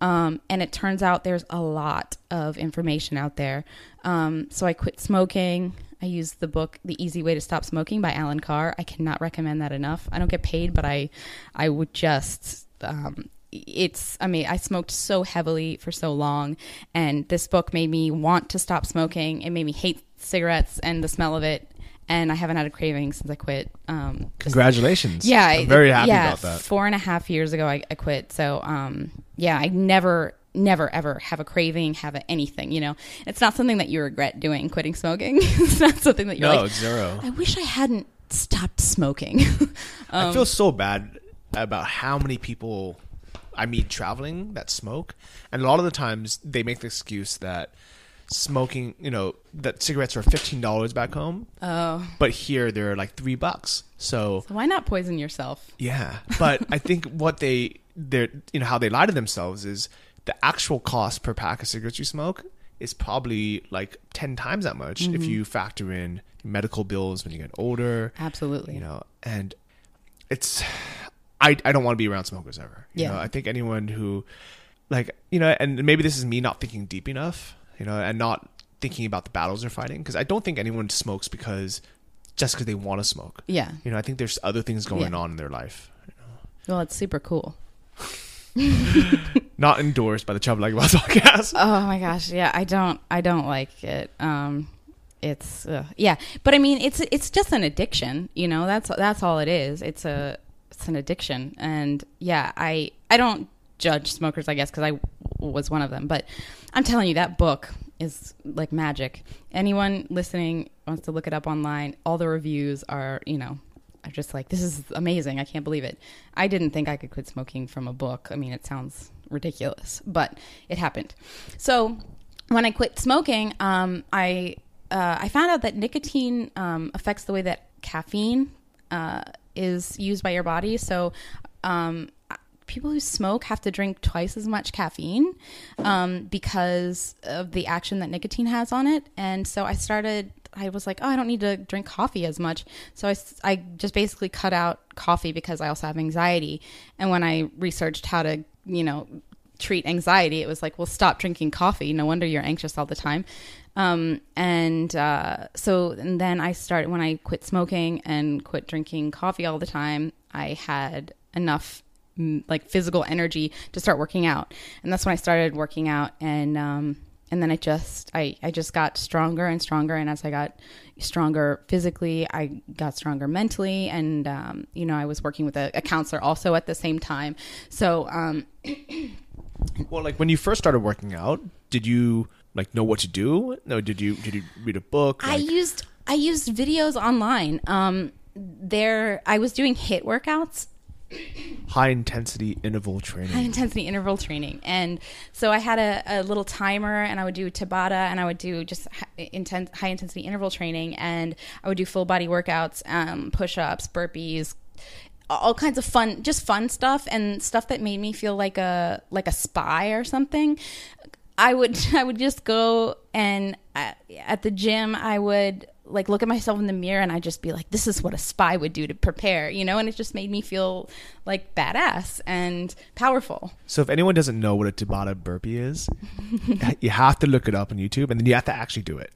Um, and it turns out there's a lot of information out there. Um, so I quit smoking. I used the book "The Easy Way to Stop Smoking" by Allen Carr. I cannot recommend that enough. I don't get paid, but I, I would just. Um, it's I mean I smoked so heavily for so long, and this book made me want to stop smoking. It made me hate cigarettes and the smell of it, and I haven't had a craving since I quit. Um, Congratulations. yeah, I'm very happy yeah, about that. Four and a half years ago, I, I quit. So, um, yeah, I never, never, ever have a craving, have a, anything. You know, it's not something that you regret doing. Quitting smoking, it's not something that you're No, like. zero. I wish I hadn't stopped smoking. I Um, feel so bad about how many people I mean traveling that smoke, and a lot of the times they make the excuse that smoking, you know, that cigarettes are fifteen dollars back home, oh, but here they're like three bucks. So why not poison yourself? yeah, but I think what they they're you know how they lie to themselves is the actual cost per pack of cigarettes you smoke is probably like ten times that much Mm-hmm. if you factor in medical bills when you get older Absolutely. you know and it's i i don't want to be around smokers ever you Yeah. know i think anyone who like you know and maybe this is me not thinking deep enough you know and not thinking about the battles they're fighting because i don't think anyone smokes because just because they want to smoke yeah. you know i think there's other things going Yeah. on in their life Well, it's super cool. not endorsed by the Chub Like podcast Oh my gosh, yeah, I don't, I don't like it. Um, it's uh, yeah, but I mean, it's it's just an addiction. You know, that's that's all it is. It's a it's an addiction, and yeah, I I don't judge smokers, I guess, because I was one of them. But I'm telling you, that book is like magic. Anyone listening wants to look it up online. All the reviews are, you know, are just like, this is amazing. I can't believe it. I didn't think I could quit smoking from a book. I mean, it sounds ridiculous, but it happened. So when I quit smoking, um, I uh, I found out that nicotine um, affects the way that caffeine uh, is used by your body. So um, people who smoke have to drink twice as much caffeine um, because of the action that nicotine has on it. And so I started. I was like, oh, I don't need to drink coffee as much. So I, I just basically cut out coffee because I also have anxiety. And when I researched how to, you know, treat anxiety, it was like, well, stop drinking coffee. No wonder you're anxious all the time. Um, and uh, so, and then I started when I quit smoking and quit drinking coffee all the time. I had enough like physical energy to start working out, and that's when I started working out. And um, and then I just I I just got stronger and stronger. And as I got stronger physically, I got stronger mentally. And um, you know, I was working with a, a counselor also at the same time. So um, well like when you first started working out did you like know what to do no did you did you read a book I used I used videos online. Um, there I was doing HIIT workouts, high intensity interval training high intensity interval training, and so I had a, a little timer, and I would do Tabata, and I would do just intense high intensity interval training, and I would do full body workouts, um, push ups, burpees. All kinds of fun, just fun stuff, and stuff that made me feel like a like a spy or something. I would I would just go and at, at the gym I would like look at myself in the mirror and I'd just be like this is what a spy would do to prepare you know and it just made me feel like badass and powerful So if anyone doesn't know what a Tabata burpee is, you have to look it up on YouTube and then you have to actually do it.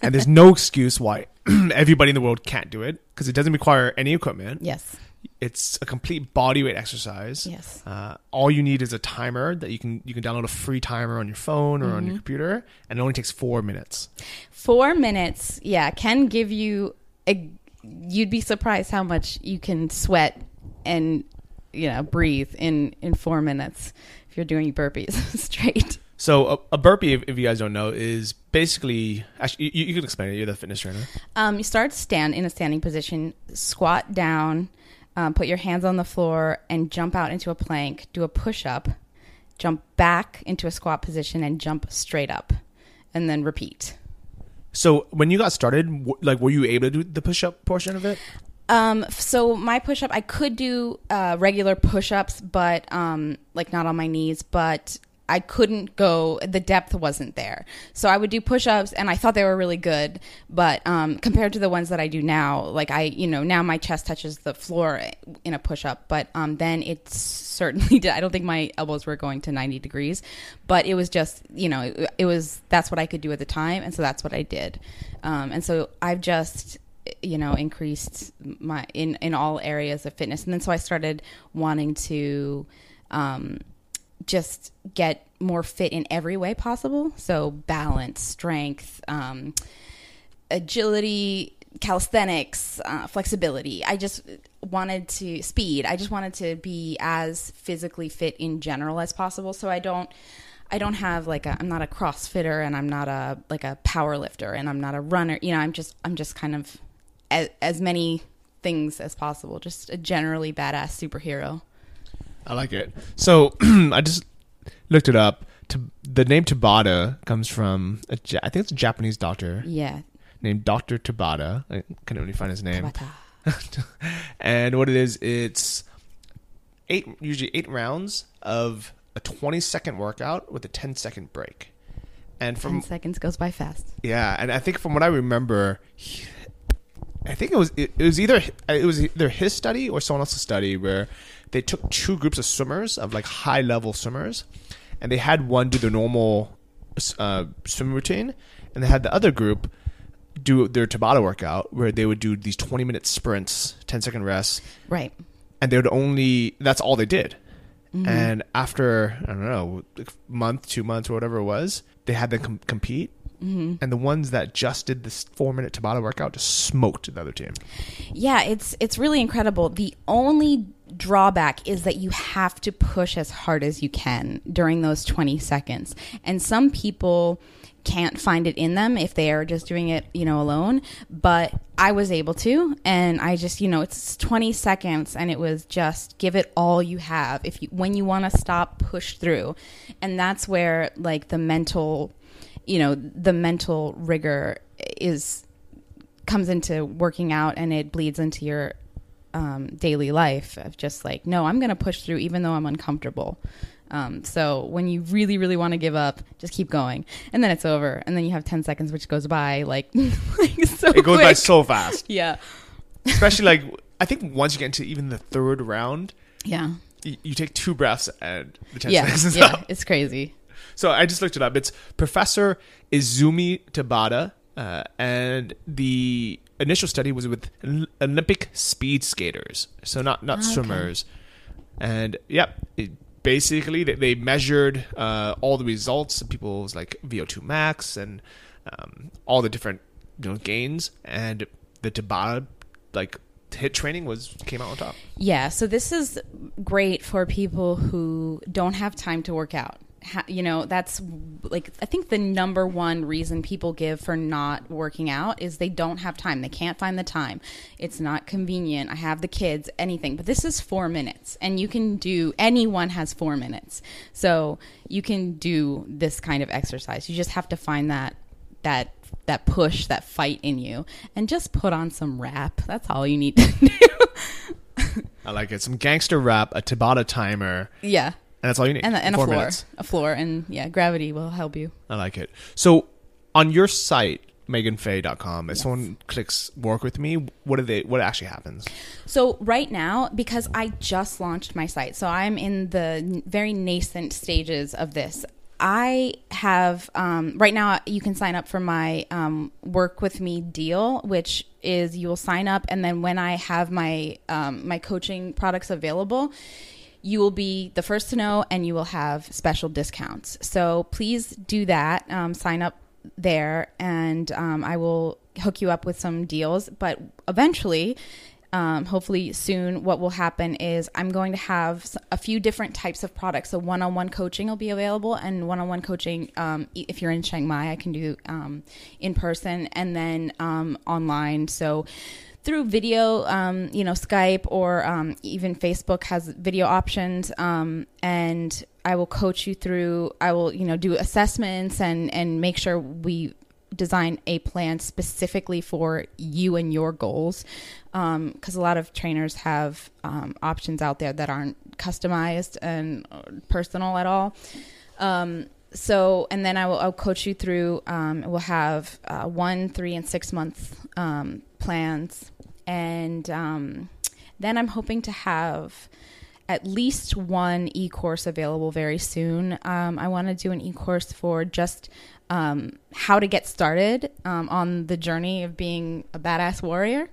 and there's no excuse why everybody in the world can't do it because it doesn't require any equipment. yes It's a complete body weight exercise. Yes. Uh, all you need is a timer that you can you can download a free timer on your phone or on Mm-hmm. your computer, and it only takes four minutes. four minutes yeah can give you a you'd be surprised how much you can sweat and you know breathe in in four minutes if you're doing burpees straight So a, a burpee, if, if you guys don't know, is basically actually you, you can explain it. You're the fitness trainer. Um, you start stand in a standing position, squat down, um, put your hands on the floor, and jump out into a plank. Do a push up, jump back into a squat position, and jump straight up, and then repeat. So when you got started, w- like were you able to do the push up portion of it? Um, so my push up, I could do uh, regular push ups, but um, like not on my knees. But I couldn't go, the depth wasn't there. So I would do push ups and I thought they were really good. But um, compared to the ones that I do now, like I, you know, now my chest touches the floor in a push up. But um, then it certainly did. I don't think my elbows were going to 90 degrees, but it was just, you know, it, it was, that's what I could do at the time. And so that's what I did. Um, and so I've just, you know increased my in in all areas of fitness and then so i started wanting to um just get more fit in every way possible. So balance, strength, um, agility, calisthenics, uh, flexibility. I just wanted to speed. I just wanted to be as physically fit in general as possible. So I don't. I don't have like a I'm not a crossfitter and I'm not a like a power lifter and I'm not a runner. You know, I'm just I'm just kind of as, as many things as possible. Just a generally badass superhero. I like it. So I just looked it up. To, the name Tabata comes from a, I think it's a Japanese doctor. Yeah. Named Doctor Tabata. I can't really find his name. and what it is, it's eight usually eight rounds of a 20 second workout with a 10 second break. And from 10 seconds goes by fast. Yeah, and I think from what I remember, he, I think it was it, it was either it was either his study or someone else's study where they took two groups of swimmers of like high level swimmers, and they had one do the normal uh, swim routine, and they had the other group do their Tabata workout where they would do these 20 minute sprints, 10 second rests. Right. And they would only, that's all they did. Mm-hmm. And after, I don't know, a month, two months, or whatever it was, they had them com- compete. Mm-hmm. And the ones that just did this four minute Tabata workout just smoked the other team. Yeah, it's it's really incredible. The only drawback is that you have to push as hard as you can during those 20 seconds. And some people can't find it in them if they are just doing it, you know, alone. But I was able to, and I just, you know, it's 20 seconds, and it was just give it all you have. If you, when you want to stop, push through, and that's where like the mental, you know, the mental rigor is comes into working out, and it bleeds into your um, daily life of just like, no, I'm going to push through even though I'm uncomfortable. Um, so when you really, really want to give up, just keep going, and then it's over, and then you have ten seconds, which goes by like, like so. It goes quick. by so fast. Yeah. Especially like I think once you get into even the third round, yeah, you, you take two breaths and the ten yeah, seconds is yeah, up. it's crazy. So I just looked it up. It's Professor Izumi Tabata, uh, and the initial study was with Olympic speed skaters, so not not okay. swimmers. And yep, it, basically they, they measured uh, all the results of people's like VO2 max and um, all the different you know gains, and the Tabata like HIIT training was came out on top. Yeah, so this is great for people who don't have time to work out you know that's like i think the number one reason people give for not working out is they don't have time. They can't find the time. It's not convenient. I have the kids anything. But this is four minutes and you can do anyone has four minutes. So you can do this kind of exercise. You just have to find that that that push that fight in you and just put on some rap. That's all you need to do. I like it. Some gangster rap, a Tabata timer. Yeah and that's all you need. And, and a floor, minutes. a floor, and yeah, gravity will help you. I like it. So on your site, meganfei.com, if yes. someone clicks work with me, what do they? What actually happens? So right now, because I just launched my site, so I'm in the very nascent stages of this. I have um, right now. You can sign up for my um, work with me deal, which is you will sign up, and then when I have my um, my coaching products available, you will be the first to know and you will have special discounts. So please do that. Um, sign up there and um, I will hook you up with some deals. But eventually, um, hopefully soon, what will happen is I'm going to have a few different types of products. So one on one coaching will be available, and one on one coaching, um, if you're in Chiang Mai, I can do um, in person and then um, online. So through video, um, you know, Skype or um, even Facebook has video options, um, and I will coach you through. I will, you know, do assessments and and make sure we design a plan specifically for you and your goals. Because um, a lot of trainers have um, options out there that aren't customized and personal at all. Um, so, and then I will I'll coach you through. Um, we'll have uh, one, three, and six month um, plans, and um, then I'm hoping to have at least one e course available very soon. Um, I want to do an e course for just um, how to get started um, on the journey of being a badass warrior.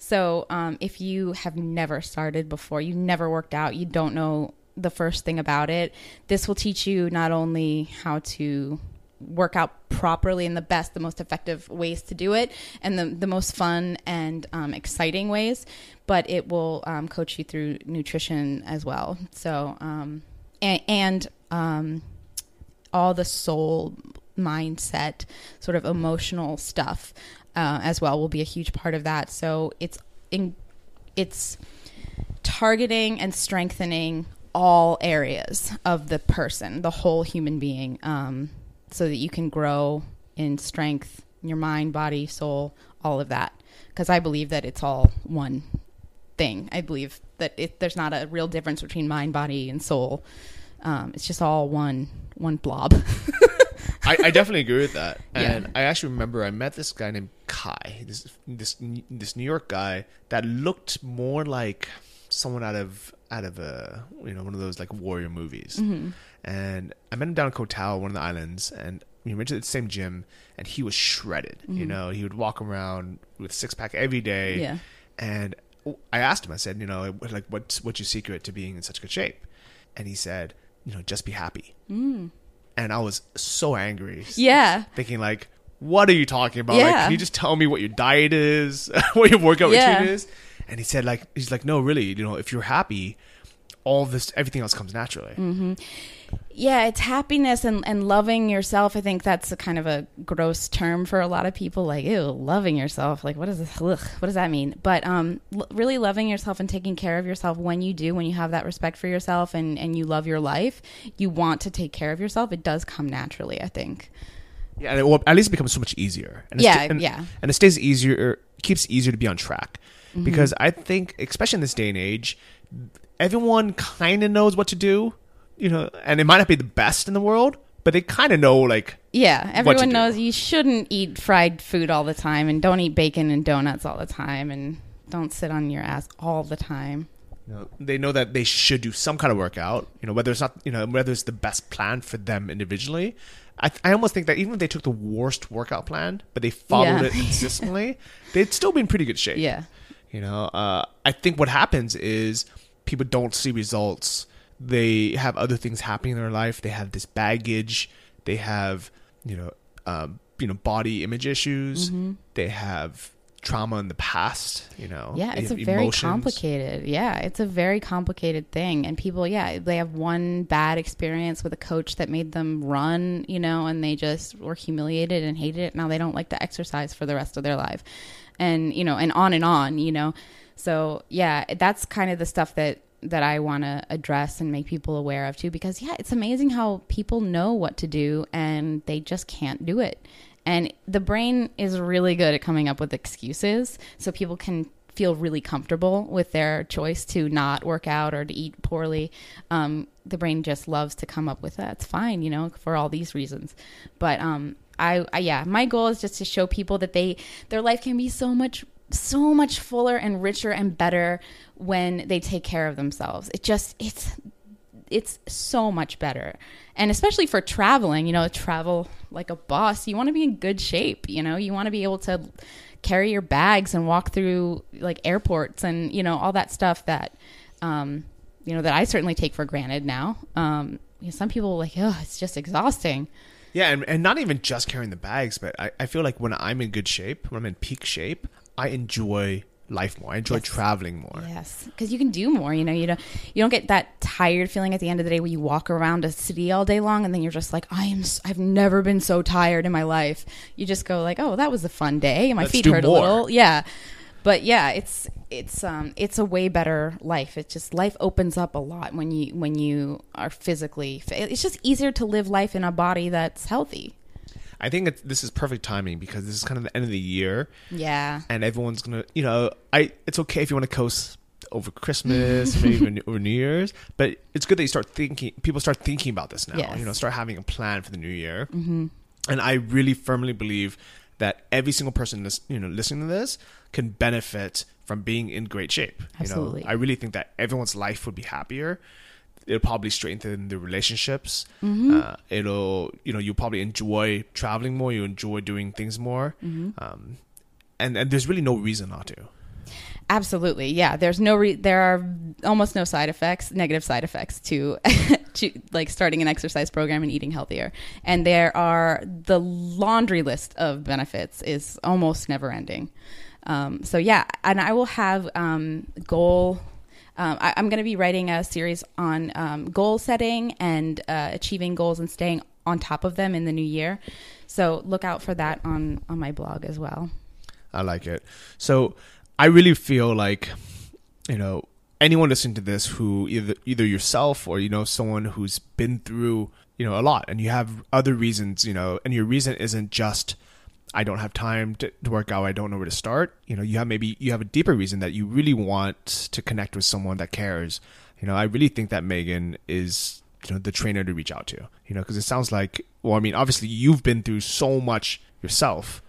So, um, if you have never started before, you never worked out, you don't know the first thing about it, this will teach you not only how to work out properly in the best, the most effective ways to do it, and the, the most fun and um, exciting ways, but it will um, coach you through nutrition as well. So, um, and, and um, all the soul mindset, sort of emotional stuff uh, as well will be a huge part of that. So it's in, it's targeting and strengthening all areas of the person, the whole human being, um, so that you can grow in strength, in your mind, body, soul, all of that. Because I believe that it's all one thing. I believe that it, there's not a real difference between mind, body, and soul. Um, it's just all one one blob. I, I definitely agree with that. Yeah. And I actually remember I met this guy named Kai, this this this New York guy that looked more like someone out of out of a you know one of those like warrior movies. Mm-hmm. And I met him down in Koh Tao, one of the islands, and we went to the same gym, and he was shredded. You know, he would walk around with six pack every day. Mm-hmm. Yeah. And I asked him, I said, you know, like what's what's your secret to being in such good shape? And he said, you know, just be happy. Mm. And I was so angry yeah. thinking like, what are you talking about? Like, can you just tell me what your diet is, what your workout Yeah. routine is? And he said like, he's like, no, really, you know, if you're happy, all this, everything else comes naturally. Mm-hmm. Yeah, it's happiness and, and loving yourself. I think that's a kind of a gross term for a lot of people. Like, ew, loving yourself. Like, what is this? Ugh, what does that mean? But um, l- really loving yourself and taking care of yourself when you do, when you have that respect for yourself and, and you love your life, you want to take care of yourself. It does come naturally, I think. Yeah, and it will at least become so much easier. And it Yeah, sta- and, yeah. and it stays easier, keeps easier to be on track. Mm-hmm. Because I think, especially in this day and age, everyone kind of knows what to do, you know, and it might not be the best in the world, but they kind of know like Yeah, what to everyone do. knows you shouldn't eat fried food all the time and don't eat bacon and donuts all the time and don't sit on your ass all the time. you know, they know that they should do some kind of workout. You know, whether it's not, you know, whether it's the best plan for them individually. I, I almost think that even if they took the worst workout plan, but they followed Yeah. it consistently, they'd still be in pretty good shape. Yeah. You know, uh, I think what happens is people don't see results. They have other things happening in their life. They have this baggage. They have, you know, um, you know, body image issues. They have trauma in the past. You know, Yeah, it's a very emotions. complicated. Yeah, it's a very complicated thing. And people, yeah, they have one bad experience with a coach that made them run, you know, and they just were humiliated and hated it. Now they don't like to exercise for the rest of their life. And, you know, and on and on, you know. So, yeah, that's kind of the stuff that that I want to address and make people aware of too because yeah, it's amazing how people know what to do and they just can't do it. And the brain is really good at coming up with excuses so people can feel really comfortable with their choice to not work out or to eat poorly. Um, the brain just loves to come up with that. It's fine, you know, for all these reasons. But um, I, I, yeah, my goal is just to show people that they their life can be so much so much fuller and richer and better when they take care of themselves. It just it's it's so much better. And especially for traveling, you know, travel like a boss, you want to be in good shape, you know, you want to be able to carry your bags and walk through like airports and, you know, all that stuff that um you know that I certainly take for granted now. Um you know, some people like, "Oh, it's just exhausting." Yeah, and, and not even just carrying the bags, but I, I feel like when I'm in good shape, when I'm in peak shape, I enjoy life more. I enjoy Yes. traveling more. Yes, because you can do more. You know, you don't you don't get that tired feeling at the end of the day where you walk around a city all day long and then you're just like, I am. I've never been so tired in my life. You just go like, oh, that was a fun day. My Let's feet hurt more. a little. Yeah, but yeah, it's it's um it's a way better life. It's just life opens up a lot when you when you are physically. fit. It's just easier to live life in a body that's healthy. I think it's, this is perfect timing because this is kind of the end of the year, Yeah. and everyone's gonna, you know, I. It's okay if you want to coast over Christmas, maybe even over New Year's. But it's good that you start thinking. People start thinking about this now. Yes. You know, start having a plan for the new year. Mm-hmm. And I really firmly believe that every single person, lis- you know, listening to this can benefit from being in great shape. Absolutely. You know, I really think that everyone's life would be happier. It'll probably strengthen the relationships. Uh, it'll, you know, you'll probably enjoy traveling more. You enjoy doing things more. Um, and and there's really no reason not to. Absolutely, yeah. There's no re- there are almost no side effects, negative side effects to like starting an exercise program and eating healthier. And there are the laundry list of benefits is almost never ending. Um, so yeah, and I will have um, goal. Um, I, I'm going to be writing a series on um, goal setting and uh, achieving goals and staying on top of them in the new year. So look out for that on on my blog as well. I like it. So I really feel like, you know, anyone listening to this who either either yourself or you know someone who's been through you know a lot, and you have other reasons, you know, and your reason isn't just I don't have time to, to work out. I don't know where to start. You know, you have maybe you have a deeper reason that you really want to connect with someone that cares. You know, I really think that Megan is you know the trainer to reach out to. You know, because it sounds like well, I mean, obviously you've been through so much yourself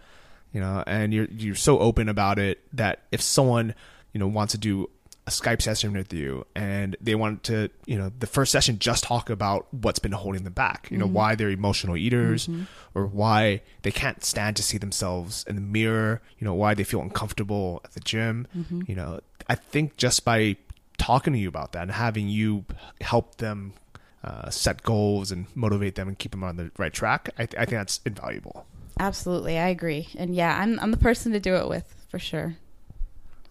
you know, and you're you're so open about it that if someone you know wants to do a Skype session with you and they want to, you know, the first session just talk about what's been holding them back, you know, mm-hmm. why they're emotional eaters mm-hmm. or why they can't stand to see themselves in the mirror, you know, why they feel uncomfortable at the gym, mm-hmm. you know, I think just by talking to you about that and having you help them uh, set goals and motivate them and keep them on the right track, I, th- I think that's invaluable. Absolutely, I agree. And yeah, I'm I'm the person to do it with for sure.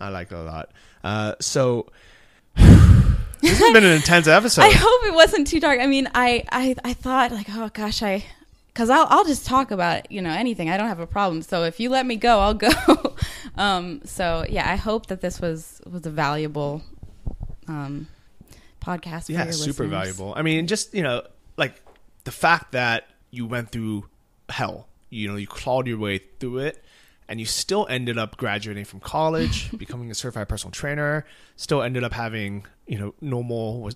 I like it a lot. Uh, so this has been an intense episode. I hope it wasn't too dark. I mean, I I, I thought like, oh gosh, I because I'll I'll just talk about you know anything. I don't have a problem. So if you let me go, I'll go. um, so yeah, I hope that this was was a valuable um, podcast. For yeah, super listeners. valuable. I mean, just you know, like the fact that you went through hell. You know, you clawed your way through it, and you still ended up graduating from college, becoming a certified personal trainer. Still ended up having you know normal,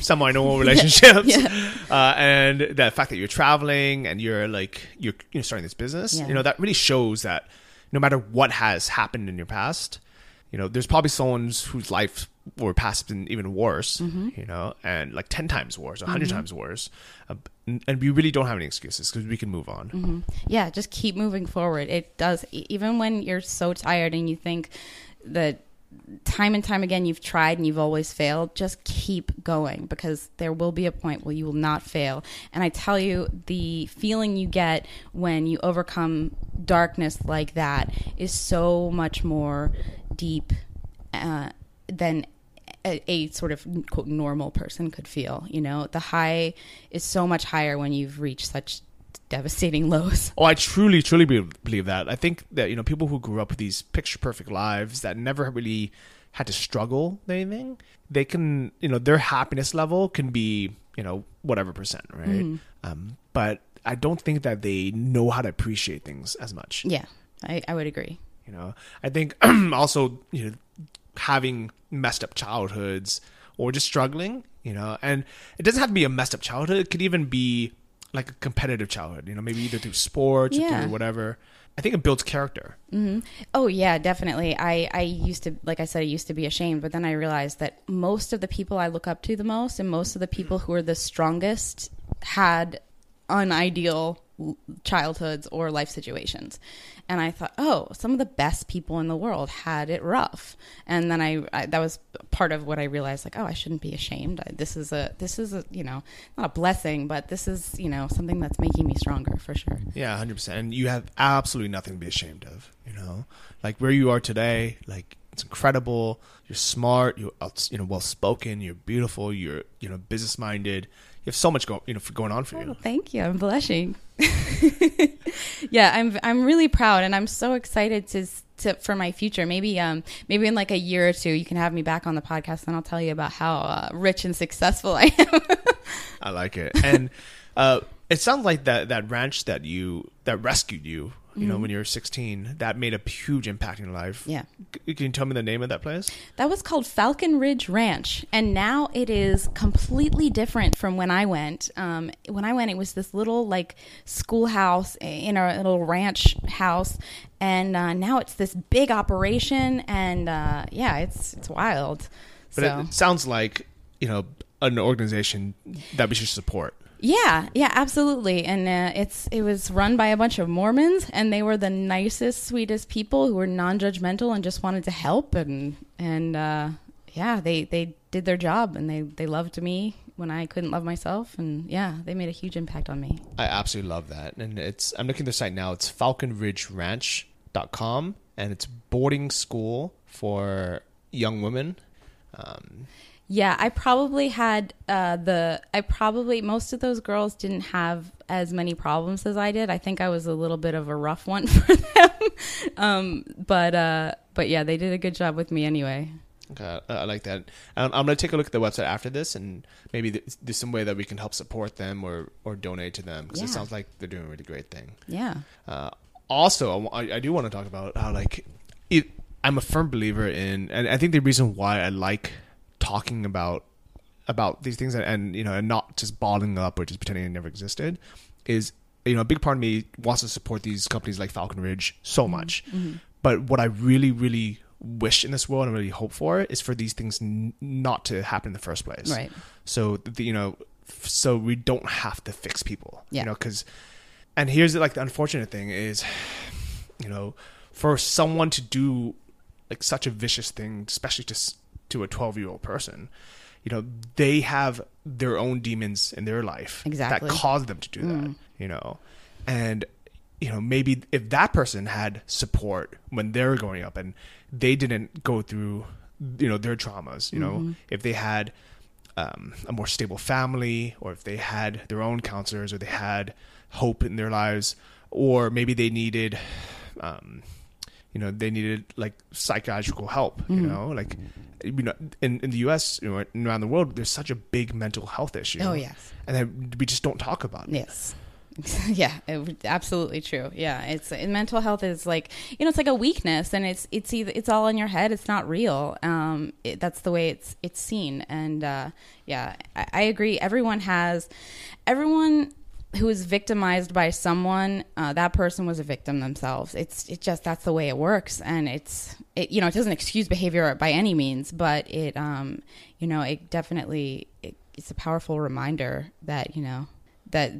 semi-normal relationships, yeah. Uh, and the fact that you're traveling and you're like you're you know starting this business. Yeah. You know that really shows that no matter what has happened in your past, you know, there's probably someone whose life or past has been even worse, Mm-hmm. you know, and like 10 times worse, 100 times worse. Uh, and- we really don't have any excuses because we can move on. Mm-hmm. yeah just keep moving forward it does even when you're so tired and you think that time and time again you've tried and you've always failed just keep going because there will be a point where you will not fail and i tell you the feeling you get when you overcome darkness like that is so much more deep uh, than a, a sort of quote normal person could feel you know the high is so much higher when you've reached such devastating lows Oh, I truly, truly believe that. I think that, you know, people who grew up with these picture perfect lives that never really had to struggle with anything, they can, you know, their happiness level can be, you know, whatever percent, right? Mm-hmm. Um, but I don't think that they know how to appreciate things as much. yeah i, I would agree You know, I think also you know having messed up childhoods or just struggling, you know, and it doesn't have to be a messed up childhood. It could even be like a competitive childhood, you know, maybe either through sports or through whatever. I think it builds character. Mm-hmm. Oh yeah, definitely. I I used to like I said I used to be ashamed, but then I realized that most of the people I look up to the most and most of the people who are the strongest had unideal childhoods or life situations. And I thought, "Oh, some of the best people in the world had it rough." And then I, I that was part of what I realized like, "Oh, I shouldn't be ashamed. I, this is a this is a, you know, not a blessing, but this is, you know, something that's making me stronger for sure." Yeah, hundred percent. And you have absolutely nothing to be ashamed of. You know, like where you are today, like it's incredible. You're smart. You're you know well spoken. You're beautiful. You're you know business minded. You have so much go you know going on for you. Oh, thank you. I'm blushing. yeah, I'm I'm really proud and I'm so excited to to for my future. Maybe um maybe in like a year or two you can have me back on the podcast and I'll tell you about how uh, rich and successful I am. I like it. And uh, it sounds like that that ranch that you that rescued you you Mm-hmm. know, when you were 16, that made a huge impact in your life. Yeah. C- Can you tell me the name of that place? That was called Falcon Ridge Ranch, and now it is completely different from when I went. Um, when I went, it was this little like schoolhouse in a little ranch house, and uh, now it's this big operation, and uh, yeah, it's it's wild. But so. it sounds like, you know, an organization that we should support. Yeah, yeah, absolutely. And uh, it's it was run by a bunch of Mormons, and they were the nicest, sweetest people who were non-judgmental and just wanted to help. And and uh, yeah, they they did their job, and they they loved me when I couldn't love myself. And yeah, they made a huge impact on me. I absolutely love that. And it's I'm looking at the site now. It's falconridgeranch.com and it's boarding school for young women. Um, Yeah, I probably had uh, the. I probably most of those girls didn't have as many problems as I did. I think I was a little bit of a rough one for them. um, but uh, but yeah, they did a good job with me anyway. okay, I, like that. Um, I'm going to take a look at the website after this and maybe th- there's some way that we can help support them or, or donate to them because it sounds like they're doing a really great thing. Yeah. Uh, also, I, I do want to talk about how like it. I'm a firm believer in, and I think the reason why I like talking about about these things and, and you know and not just bottling them up or just pretending they never existed is you know a big part of me wants to support these companies like Falcon Ridge so mm-hmm. much, mm-hmm. but what I really really wish in this world and really hope for is for these things n- not to happen in the first place. Right. So the, you know, f- so we don't have to fix people. Yeah. You know, because and here's like the unfortunate thing is, you know, for someone to do like such a vicious thing, especially to to a 12 year old person, you know, they have their own demons in their life Exactly. that cause them to do that. You know, and you know maybe if that person had support when they were growing up and they didn't go through you know their traumas you know if they had um, a more stable family or if they had their own counselors or they had hope in their lives or maybe they needed um, you know they needed like psychological help you know like you know in, in the us you know and around the world there's such a big mental health issue Oh, yes. and then we just don't talk about it Yes. yeah, it, absolutely true. Yeah, it's mental health is like you know it's like a weakness, and it's it's either it's all in your head. It's not real. Um, it, that's the way it's it's seen, and uh, yeah, I, I agree. Everyone has, everyone who is victimized by someone, uh, that person was a victim themselves. It's it just that's the way it works, and it's it you know it doesn't excuse behavior by any means, but it um you know it definitely it, it's a powerful reminder that you know that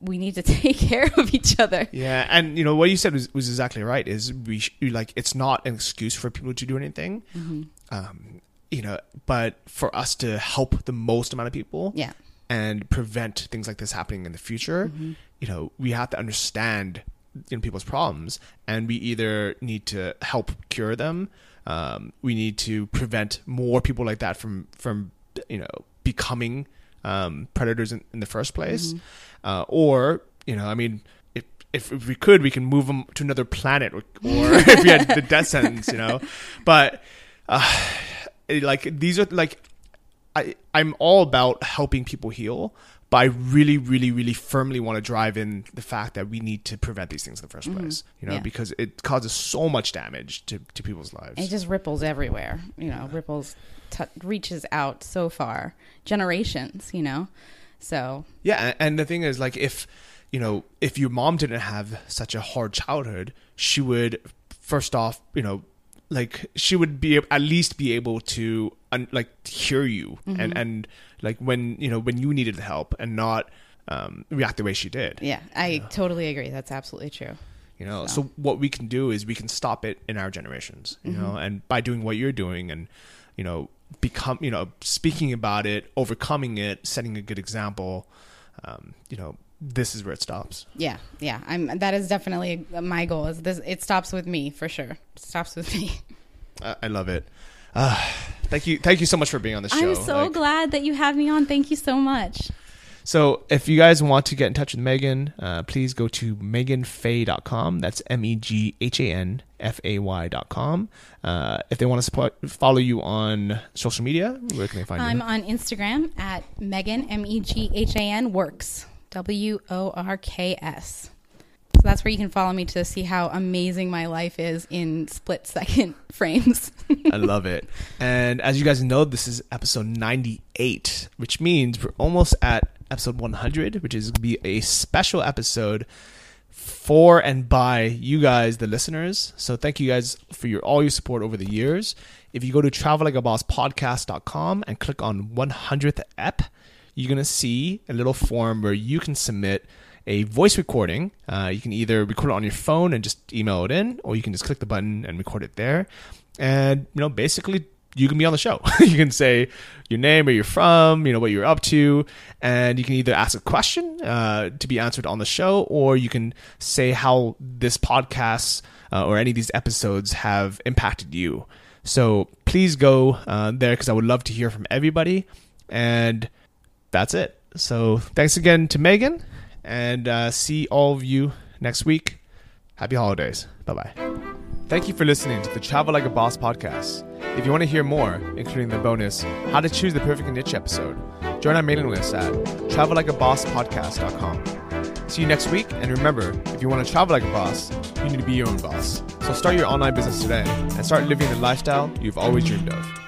we need to take care of each other. Yeah, and you know what you said was, was exactly right. Is we sh- like it's not an excuse for people to do anything, Mm-hmm. um, you know, but for us to help the most amount of people, Yeah. And prevent things like this happening in the future, Mm-hmm. you know, we have to understand you know people's problems, and we either need to help cure them, um, we need to prevent more people like that from from you know becoming um, predators in, in the first place, uh, or you know, I mean. If, if, if we could, we can move them to another planet, or, or if we had the death sentence, you know. But uh, like these are like I, I'm all about helping people heal, but I really, really, really firmly want to drive in the fact that we need to prevent these things in the 1st mm-hmm. place. You know, Yeah. because it causes so much damage to, to people's lives. It just ripples everywhere. You know, ripples t- reaches out so far, generations. You know, so Yeah, and the thing is, like, if you know, if your mom didn't have such a hard childhood, she would first off, you know, like she would be at least be able to un, like hear you and and like when you know when you needed help and not um, react the way she did. yeah, I totally agree. That's absolutely true. You know, So. so what we can do is we can stop it in our generations. You know, and by doing what you're doing and you know become you know speaking about it, overcoming it, setting a good example. Um, you know, this is where it stops. Yeah, yeah. I'm. That is definitely my goal. Is this? It stops with me for sure. It stops with me. I, I love it. Uh, thank you, thank you so much for being on the show. I'm so Like, glad that you have me on. Thank you so much. So if you guys want to get in touch with Meghan, uh, please go to meghanfay.com. That's M E G H A N F A Y.com. Uh, if they want to support, follow you on social media, where can they find me? I'm you? on Instagram at Meghan M E G H A N Works W O R K S. So that's where you can follow me to see how amazing my life is in split second frames. I love it. And as you guys know, this is episode 98, which means we're almost at episode 100, which is going to be a special episode for and by you guys, the listeners. So thank you guys for your all your support over the years. If you go to travellikeabosspodcast.com and click on 100th ep, you're going to see a little form where you can submit a voice recording. Uh, you can either record it on your phone and just email it in, or you can just click the button and record it there. And, you know, basically you can be on the show. you can say your name, where you're from, you know, what you're up to, and you can either ask a question uh, to be answered on the show, or you can say how this podcast uh, or any of these episodes have impacted you. So please go uh, there because I would love to hear from everybody. And that's it. So thanks again to Meghan, and uh, see all of you next week. Happy holidays. Bye bye. Thank you for listening to the Travel Like a Boss podcast. If you want to hear more, including the bonus How to Choose the Perfect Niche episode, join our mailing list at travellikeabosspodcast.com. See you next week, and remember, if you want to travel like a boss, you need to be your own boss. So start your online business today and start living the lifestyle you've always dreamed of.